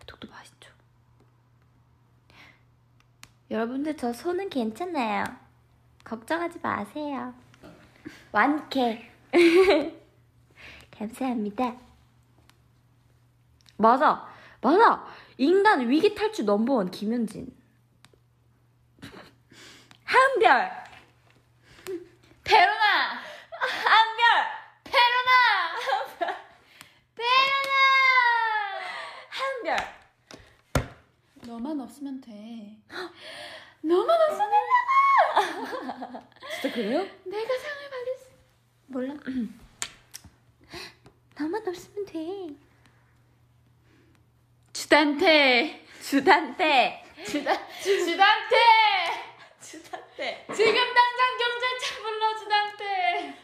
S1: 톡도 맛있죠. 여러분들 저 손은 괜찮아요. 걱정하지 마세요. 완쾌. 감사합니다. 맞아, 맞아. 인간 위기 탈출 넘버원 김현진. 한별,
S3: 베로나
S1: 한별,
S3: 베로나 베로나
S1: 한별.
S3: 너만 없으면 돼 너만 없으면 된다고
S1: 진짜 그래요?
S3: 내가 상을 받을 수
S1: 몰라. 나만 없으면 돼.
S3: 주단태
S1: 주단태.
S3: 주단 주단태
S1: 주단태.
S3: 지금 당장 경찰차 불러 주단태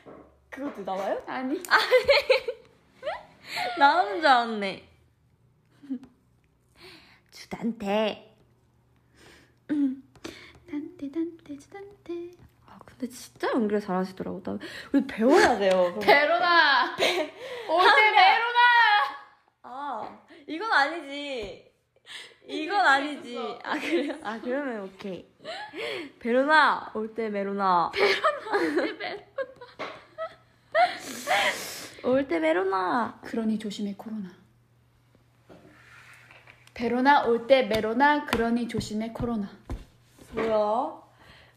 S1: 그것도 나와요?
S3: 아니
S1: 나오는 줄 알았네. 주단태.
S3: 단태 단태 주단태
S1: 아 근데 진짜 연기를 잘하시더라고. 나 우리 배워야 돼요.
S3: 베로나 올때 베로나
S1: 아 이건 아니지. 이건 아니지. 아 그래요? 아 그러면 오케이. 베로나 올 때 메로나. 올 때 메로나.
S3: 그러니 조심해 코로나 베로나 올 때 메로나 그러니 조심해 코로나
S1: 뭐야?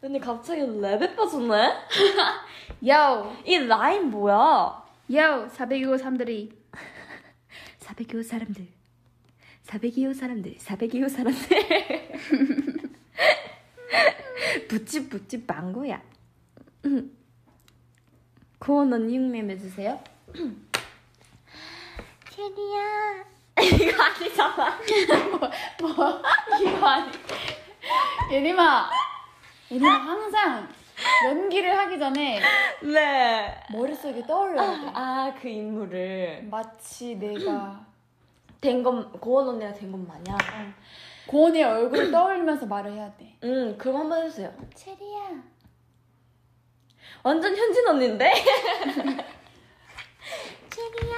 S1: 근데 갑자기 랩에 빠졌네?
S3: 야오
S1: 이 라인 뭐야?
S3: 야오 425 3들이
S1: 402호 사람들. 402호 사람들. 402호 사람들. 부찌 부찌 망고야. 고원 언니 흉내내 주세요. 체리야. 이거 아니잖아.
S3: 뭐 이거 아니 예림아 예림아 항상 연기를 하기 전에
S1: 네.
S3: 머릿속에 떠올려야 돼
S1: 아, 그 인물을.
S3: 마치 내가
S1: 된 건, 고원 언니가 된 건 마냥.
S3: 고은의 얼굴을 떠올리면서 말을 해야 돼
S1: 응, 그럼 한번 해주세요.
S3: 체리야
S1: 완전 현진 언니인데?
S4: 체리야,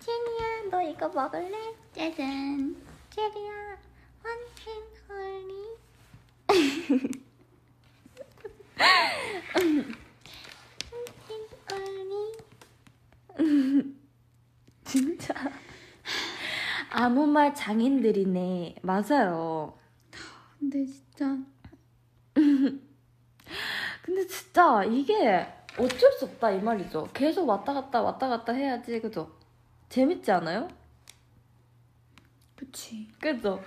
S4: 체리야, 너 이거 먹을래?
S3: 짜잔
S4: 체리야, 원캔 홀리. 원캔 홀리.
S1: 진짜. 아무 말 장인들이네. 맞아요.
S3: 근데 진짜
S1: 근데 진짜 이게 어쩔 수 없다 이 말이죠. 계속 왔다 갔다 왔다 갔다 해야지, 그죠? 재밌지 않아요?
S3: 그치
S1: 그죠?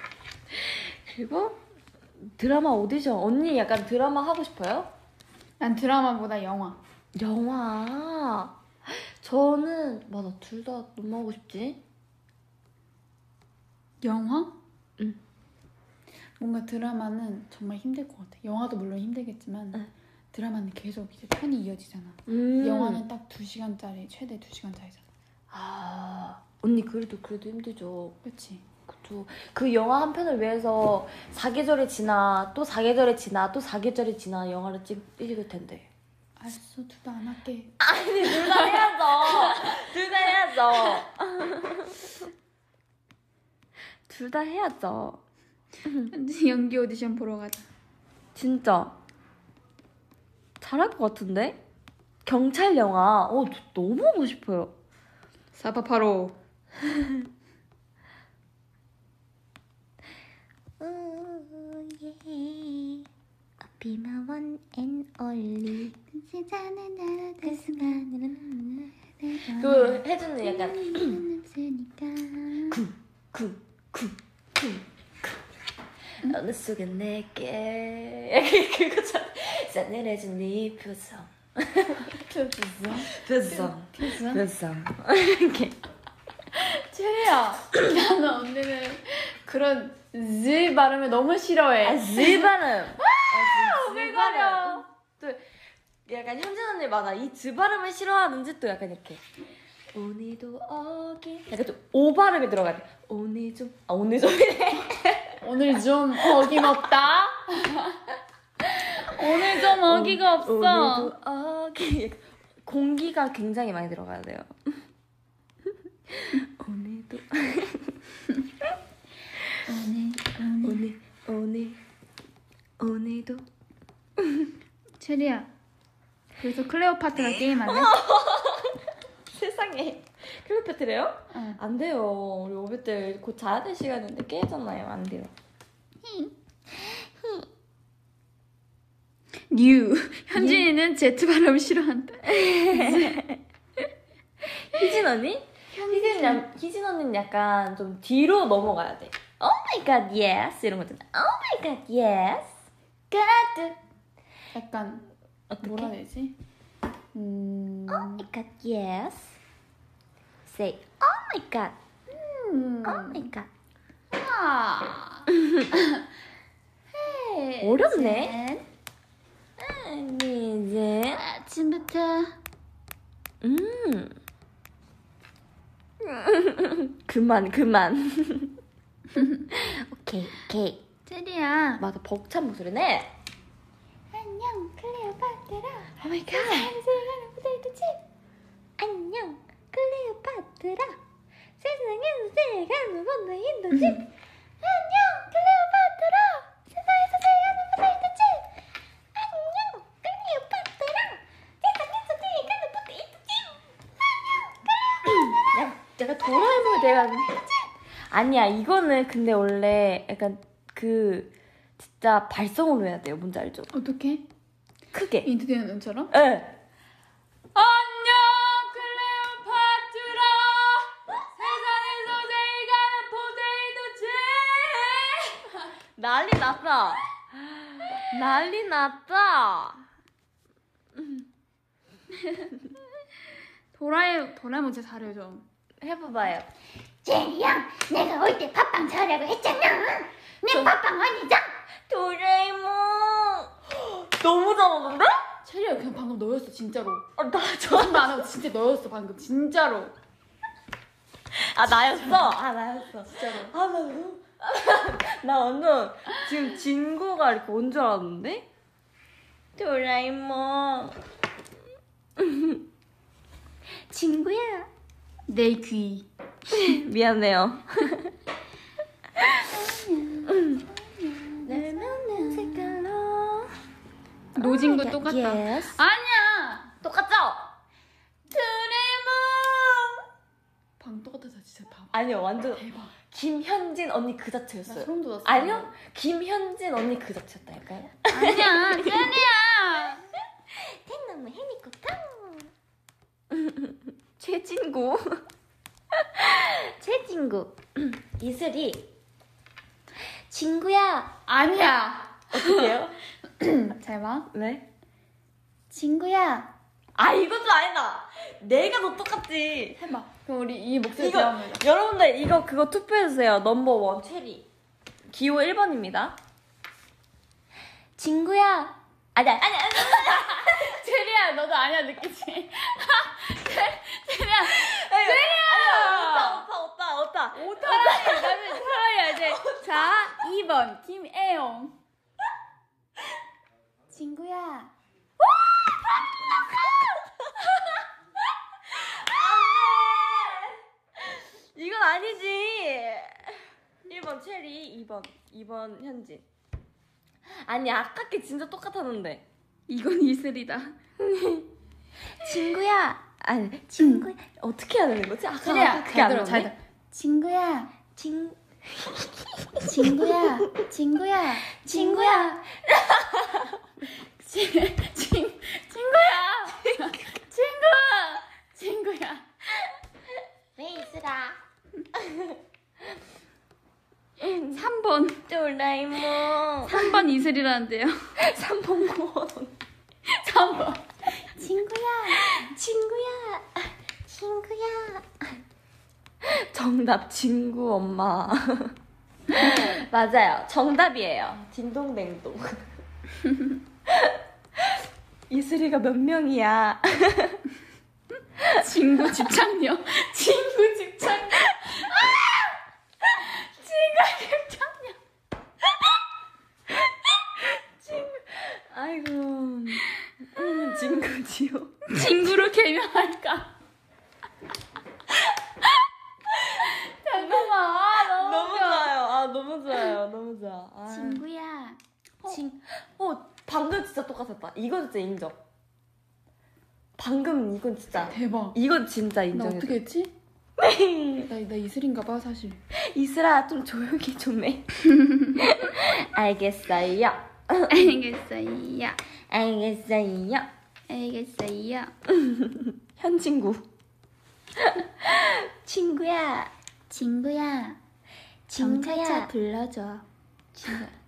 S1: 그리고 드라마 오디션 언니 약간 드라마 하고 싶어요?
S3: 난 드라마보다 영화
S1: 영화. 저는 맞아 둘 다 너무 하고 싶지.
S3: 영화?
S1: 응.
S3: 뭔가 드라마는 정말 힘들 것 같아. 영화도 물론 힘들겠지만
S1: 응.
S3: 드라마는 계속 이제 편이 이어지잖아.
S1: 음.
S3: 영화는 딱 2시간짜리, 최대 2시간짜리잖아.
S1: 아 언니 그래도 그래도 힘들죠.
S3: 그치?
S1: 그쵸. 그 영화 한 편을 위해서 사계절이 지나 또 사계절이 지나 또 사계절이 지나 영화를 찍, 찍을 텐데.
S3: 알았어, 둘 다 안 할게.
S1: 아니 둘 다 해야죠. 둘 다 해야죠. 둘 다 해야죠.
S3: 연기 오디션 보러 가자.
S1: 진짜 잘할 것 같은데? 경찰 영화. 어, 저 너무 하고 싶어요.
S3: 사파파로.
S4: 오, 예. Be my one and only. 세상은 나를 그 순간으로
S1: 그 혜준은 약간
S4: 없으니까.
S1: 쿵, 쿵, 쿵, 쿵. 어느 속엔 내게 그거잖아 싸늘해진 네 표정 표정
S2: 표정?
S1: 표정 이렇게
S3: 체리야 나는 언니는 그런 Z 발음을 너무 싫어해
S1: 아, 즈 발음. 아, 즈
S3: 오글거려.
S1: 또 약간 현진 언니 맞아. 이즈 발음을 싫어하는지 또 약간 이렇게 오늘도 어기 약간 좀오 발음이 들어가야 돼. 오늘 좀, 아 오늘 좀이래.
S3: 오늘 좀 어김없다 오늘 좀 어기가 없어
S1: 오늘도 어기 공기가 굉장히 많이 들어가야 돼요. 오늘도
S2: 오늘
S1: 오늘 오늘 오늘도
S2: 체리야. 그래서 클레오파트라 게임 안 해?
S1: 세상에 클로페트래요?
S2: 응.
S1: 안 돼요. 우리 오빛 이제 곧 자야 될 시간인데 깨잖아요. 안 돼요.
S2: 뉴. 현진이는 제트 발음 싫어한다.
S1: 희진 언니? 희진, 야, 희진 언니는 약간 좀 뒤로 넘어가야 돼. Oh my god, yes 이런 거 있잖아. Oh my god, yes. God.
S3: 약간
S1: 어떻게?
S3: 뭐라 해야 되지? 음...
S1: Oh my god, yes. Say, oh my god,
S3: 음...
S1: oh my god.
S3: 아... 헤이,
S1: 어렵네. 아니 이제.
S2: 아침부터
S1: 음. 그만 그만. 오케이 오케이.
S2: 체리야.
S1: 맞아 벅찬 목소리네.
S4: 안녕 클레오파트라 oh my god. 안녕 클레오파트라 세상에서 제일 가는 번호 인도지 안녕 클레오파트라 세상에서 제일 가는 번호 인도지 안녕 클레오파트라 세상에서 제일 가는 번호 인도지 안녕
S1: 야, 내가 도라에몽을 내가 아니야 이거는 근데 원래 약간 그 진짜 발성으로 해야 돼요. 뭔지 알죠?
S2: 어떻게?
S1: 크게.
S2: 인트되는 눈처럼?
S1: 예. 난리 났다. 난리 났다.
S2: 도라에 도라에몽 진짜 잘해요 좀.
S1: 해봐봐요.
S4: 제리야 내가 올 때 팥빵 사라고 했잖아 내 팥빵 아니죠?
S1: 도라에몽. 너무 잘하는데?
S3: 체리야 그냥 방금 너였어 진짜로
S1: 어, 나 저.
S3: 거짓말 안 하고 진짜 너였어 방금 진짜로
S1: 아 나였어. 아 나였어.
S3: 진짜로
S1: 아, 나 너무. 나 완전 지금 진구가 이렇게 온 줄 알았는데? 도라에몽. 친구야.
S2: 내 귀.
S1: 미안해요.
S2: 노진구 똑같다.
S1: Yes.
S2: 아니야.
S1: 똑같죠? 도라에몽.
S3: 방 똑같아서 진짜 다
S1: 아니요, 완전
S3: 대박
S1: 김현진 언니
S3: 그나
S1: 자체였어요.
S3: 소름 돋았어
S1: 아니요, 김현진 언니 그 자체였다니까요.
S2: 아니야.
S4: 체리야.天너무 해미꽃다
S1: 최진구. 최진구. 이슬이. 친구야.
S3: 아니야
S1: 어떡해요?
S2: 잘 봐.
S1: 왜?
S2: 친구야.
S1: 아, 이것도 아니다. 내가 더 똑같지.
S3: 해봐 그럼 우리 이 목소리
S1: 이거,
S3: 대화하면
S1: 여러분들, 이거 그거 투표해주세요. 넘버 원, 체리. 기호 1번입니다. 친구야. 아니, 아니, 아니, 아니.
S3: 체리야 너도 아니야 느끼지 체리야
S1: 체리야! 오타, 오타, 오타.
S3: 오타라니 나는 살아야 돼. 자, 2번 김애용.
S2: 친구야.
S1: 이건 아니지. 1번 체리, 2번, 2번 현진. 아니, 아깝게 진짜 똑같았는데.
S2: 이건 이슬이다.
S1: 친구야. 아니, 친구 야. 어떻게 해야 되는 거지? 아까
S2: 체리야.
S1: 그게
S2: 안잘 들어. 잘. 들어. 친구야.
S1: 친,
S2: 친구야. 친구야. 친구야. 친, 친, 친구야. 친구. 친구야.
S4: 왜 있으라
S2: 3번
S3: 3번.
S1: 도라에몽
S3: 3번 이슬이라는데요.
S1: 3번 고원
S3: 3번.
S4: 친구야,
S1: 친구야
S4: 친구야.
S1: 정답 친구 엄마 맞아요 정답이에요 딩동댕동 이슬이가 몇 명이야
S3: 친구 집착녀. 친구 집착녀.
S1: 아이고 음, 친구지요
S3: 친구로 개명할까? 잠깐만. 아, 너무,
S1: 너무. 좋아요 아 너무 좋아요 너무 좋아 아.
S4: 친구야.
S1: 친, 어 방금 진짜 똑같았다 이거 진짜 인정 방금 이건 진짜
S3: 대박.
S1: 이건 진짜
S3: 나
S1: 인정해
S3: 어떻게 했지? 나, 나 이슬인가 봐, 사실.
S1: 이슬아 좀 조용히 좀 해 알겠어요
S3: 알겠어요.
S1: 알겠어요
S3: 알겠어요.
S1: 현 친구 친구야
S4: 친구야.
S1: 정차차 불러줘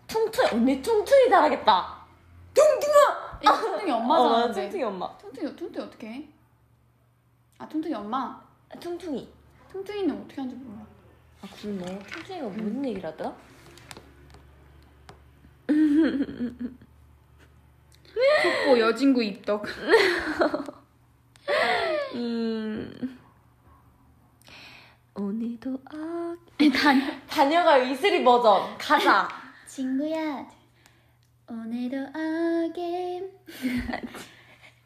S1: 퉁퉁 언니 퉁퉁이 잘하겠다 퉁퉁아
S3: 이거 퉁퉁이 엄마
S1: 어. 퉁퉁이 엄마
S3: 퉁퉁이, 퉁퉁이 어떻게 해? 아, 퉁퉁이 엄마.
S1: 퉁퉁이
S3: 퉁퉁이는 어떻게 하는지 몰라.
S1: 아 그러네 퉁퉁이가 무슨 얘기를 하더라?
S3: 속보 여진구 입덕.
S1: 음 오늘도 아 다녀가요 이슬이 버전 가자
S4: 친구야. 오늘도 again.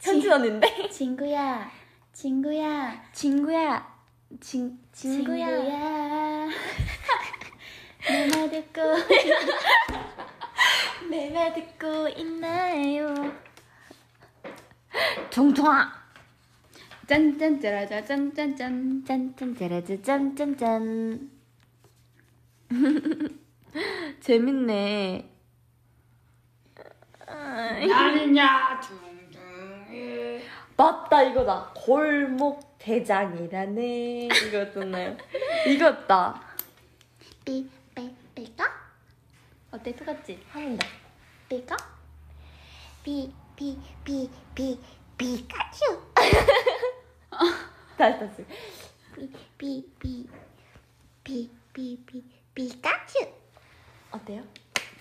S1: 현진 언니인데
S4: 친구야. 친구야.
S1: 친구야 친 친구야
S4: 말 듣고
S1: 내말 듣고 있나요? 퉁퉁아!
S3: 짠짠 짜라자 짠짠짠.
S1: 짠짠 짜라짜 짠짠짠. 재밌네.
S3: 나는야 둥둥이.
S1: 맞다 이거다. 골목 대장이라네. 이거였잖아요? 이거였다.
S4: 삐삐 삐까?
S1: 어때 똑같지? 하면 돼
S4: 삐까? 삐삐삐삐 피카츄.
S1: 다시 다시
S4: 삐삐삐 삐삐삐 피카츄.
S1: 어때요?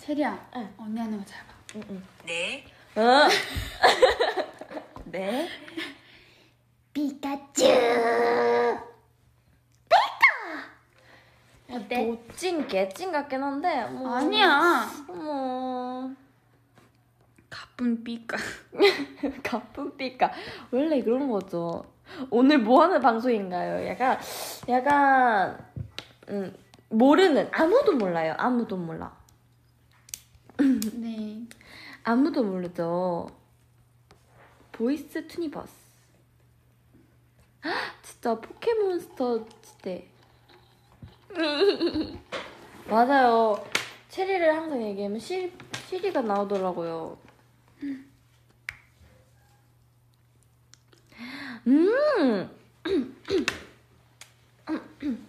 S3: 체리야.
S1: 응.
S3: 언니 하는 거잘 봐.
S1: 응 응
S5: 네,
S1: 어. 네
S4: 피카츄.
S1: 어때? 도찐 개찐 같긴 한데 뭐.
S3: 아니야.
S1: 어머
S3: 가쁜 삐까.
S1: 가쁜 삐까 원래 그런 거죠 오늘 뭐 하는 방송인가요? 약간 약간 음 모르는 아무도 몰라요 아무도 몰라
S3: 네.
S1: 아무도 모르죠 보이스 투니버스 헉, 진짜 포켓몬스터 시대 맞아요 체리를 항상 얘기하면 시, 시리가 나오더라고요 음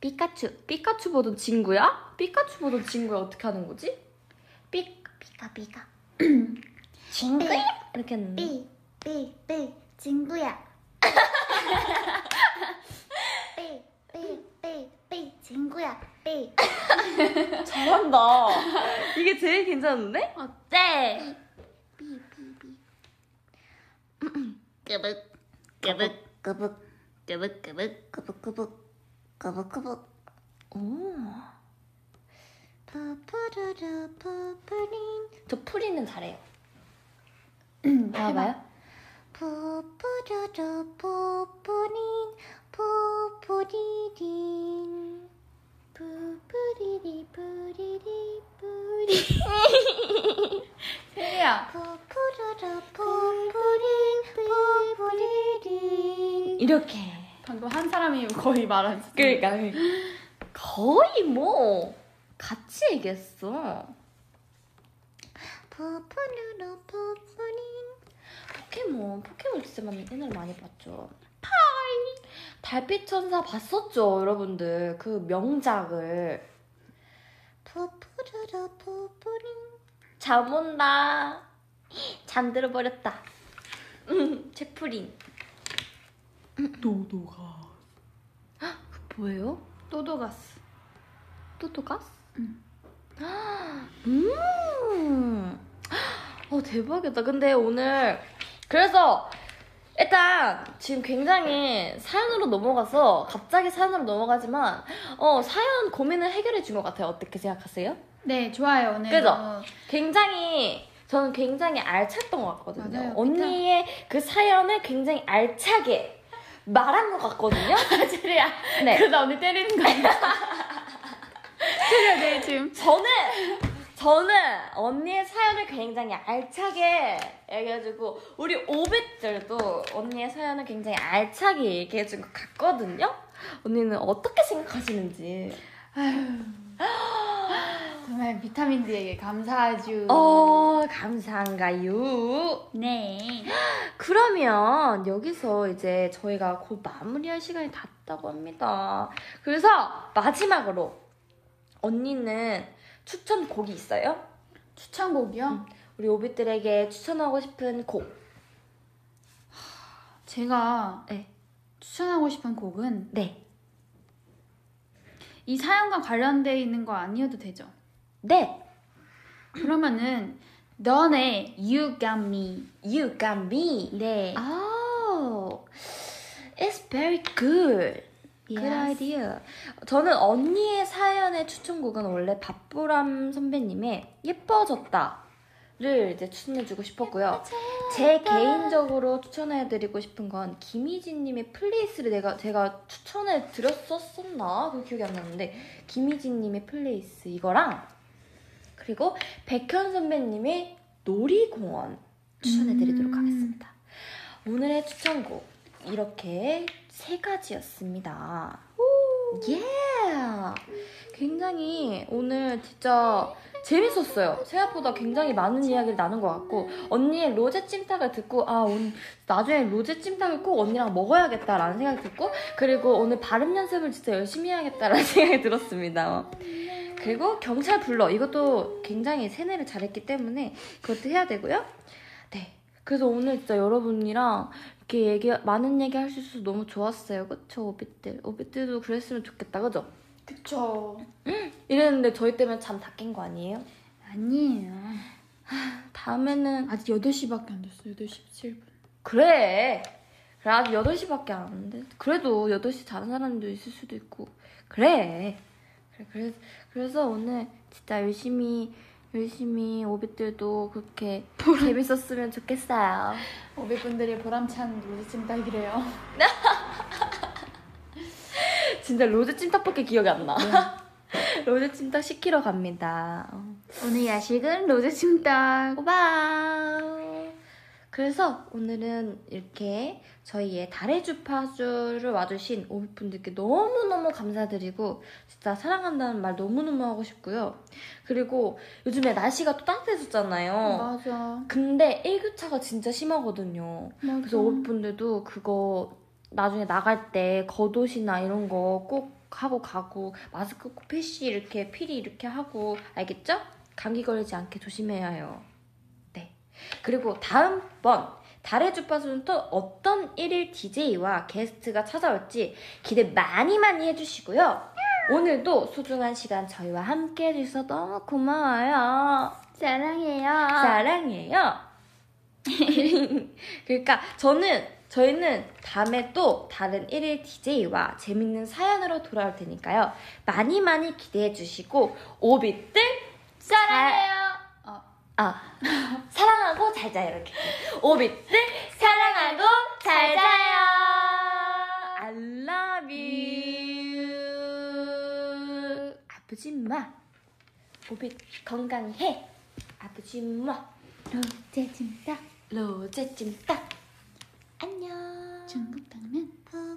S1: 피카츄 피카츄 보던 친구야? 피카츄 보던 친구야 어떻게 하는 거지? 삐
S4: 삐까 삐까.
S1: 친구야 이렇게 했는데
S4: 삐 삐 삐 친구야. 삐삐삐삐 친구야. 삐.
S1: 잘한다 이게 제일 괜찮은데?
S3: 어때?
S4: 삐삐삐.
S5: 끄북, 끄북,
S4: 꾸북
S5: 끄북, 끄북.
S4: 꾸북꾸북 꾸북꾸북.
S1: 오.
S4: 푸푸르르 푸푸린
S1: 저 프리는 잘해요
S3: 음,
S1: 봐봐요
S4: 푸푸르르 푸푸린 푸푸리린 푸푸리리 뿌리리 뿌리
S3: 체리야.
S4: 푸푸르르 푸푸린 푸푸리린
S1: 이렇게.
S3: 방금 한 사람이 거의 말한.
S1: 그러니까. 거의 뭐 같이 얘기했어.
S4: 푸푸르르 푸푸린
S1: 포켓몬 포켓몬 진짜 많이 옛날에 많이 봤죠 달빛 천사 봤었죠, 여러분들. 그 명작을. 푸푸르르 푸푸링. 잠 온다. 잠들어 버렸다. 음, 채프린.
S3: 노도가.
S1: 뭐예요?
S3: 또도가스.
S1: 또또가스?
S3: 응.
S1: 음. 어, 대박이다. 근데 오늘, 그래서, 일단, 지금 굉장히 사연으로 넘어가서, 갑자기 사연으로 넘어가지만, 어, 사연 고민을 해결해 준 것 같아요. 어떻게 생각하세요?
S3: 네, 좋아요. 오늘.
S1: 그죠? 굉장히, 저는 굉장히 알찼던 것 같거든요.
S3: 맞아요.
S1: 언니의 그 사연을 굉장히 알차게 말한 것 같거든요.
S3: 제리야.
S1: 네.
S3: 그러다 언니 때리는 거 아니야? 제리야, 네, 지금.
S1: 저는 저는 언니의 사연을 굉장히 알차게 얘기해주고 우리 오빛들도 언니의 사연을 굉장히 알차게 얘기해준 것 같거든요. 언니는 어떻게 생각하시는지.
S3: 정말 비타민 D에게 감사하죠.
S1: 어 감사한가요?
S3: 네.
S1: 그러면 여기서 이제 저희가 곧 마무리할 시간이 닿았다고 합니다. 그래서 마지막으로 언니는 추천곡이 있어요?
S3: 추천곡이요?
S1: 우리 오빛들에게 추천하고 싶은 곡.
S3: 제가
S1: 네.
S3: 추천하고 싶은 곡은
S1: 네.
S3: 이 사연과 관련돼 있는 거 아니어도 되죠.
S1: 네.
S3: 그러면은 너네 You Got Me.
S1: You got me.
S3: 네.
S1: Oh, it's very good. Good
S3: Yes.
S1: idea. 저는 언니의 사연의 추천곡은 원래 밥보람 선배님의 예뻐졌다를 이제 추천해주고 싶었고요. 제 개인적으로 추천해드리고 싶은 건 김희진님의 플레이스를 내가 제가 추천해 드렸었었나 그 기억이 안 나는데 김희진님의 플레이스 이거랑 그리고 백현 선배님의 놀이공원 추천해드리도록
S3: 음.
S1: 하겠습니다. 오늘의 추천곡 이렇게 세 가지였습니다. 예! 굉장히 오늘 진짜 재밌었어요. 생각보다 굉장히 많은 이야기를 나눈 것 같고 언니의 로제 찜닭을 듣고 아 오늘 나중에 로제 찜닭을 꼭 언니랑 먹어야겠다라는 생각이 듣고 그리고 오늘 발음 연습을 진짜 열심히 해야겠다라는 생각이 들었습니다. 그리고 경찰 불러 이것도 굉장히 세뇌를 잘했기 때문에 그것도 해야 되고요. 네. 그래서 오늘 진짜 여러분이랑 이렇게 얘기 많은 얘기 할 수 있어서 너무 좋았어요. 그쵸 오빛들 오빛들도 그랬으면 좋겠다 그죠?
S3: 그쵸.
S1: 이랬는데 저희 때문에 잠 다 깬 거 아니에요?
S3: 아니에요.
S1: 다음에는
S3: 아직 8시밖에 안 됐어. 8시 17분.
S1: 그래 그래 아직 8시밖에 안 왔는데 그래도 8시 자는 사람도 있을 수도 있고 그래 그래 그래서, 그래서 오늘 진짜 열심히 열심히 오빛들도 그렇게 재밌었으면 좋겠어요
S3: 500분들이 보람찬 로즈찜닭이래요.
S1: 진짜 로제 찜닭밖에 기억이 안 나 로제 찜닭 시키러 갑니다 어.
S3: 오늘 야식은 로즈찜닭.
S1: 오바 그래서 오늘은 이렇게 저희의 달의 주파수를 와주신 오빛분들께 너무너무 감사드리고 진짜 사랑한다는 말 너무너무 하고 싶고요 그리고 요즘에 날씨가 또 따뜻해졌잖아요
S3: 맞아.
S1: 근데 일교차가 진짜 심하거든요
S3: 맞아.
S1: 그래서 오빛분들도 그거 나중에 나갈 때 겉옷이나 이런 거 꼭 하고 가고 마스크 꼭 필시 이렇게 필히 이렇게 하고 알겠죠? 감기 걸리지 않게 조심해야 해요. 네. 그리고 다음번 달의 주파수는 또 어떤 1일 DJ와 게스트가 찾아올지 기대 많이 많이 해주시고요. 오늘도 소중한 시간 저희와 함께 해주셔서 너무 고마워요.
S3: 사랑해요.
S1: 사랑해요. 그러니까 저는 저희는 다음에 또 다른 1일 DJ와 재밌는 사연으로 돌아올 테니까요. 많이 많이 기대해 주시고 오빛들
S3: 사랑해요.
S1: 아 사랑하고 잘 자요 이렇게 오빛들 사랑하고 잘 자요. I love you. 아프지 마. 오빛 건강해. 아프지 마.
S3: 로즈찜닭.
S1: 로제 찜닭. 안녕.
S3: 중국 당면.
S1: 푸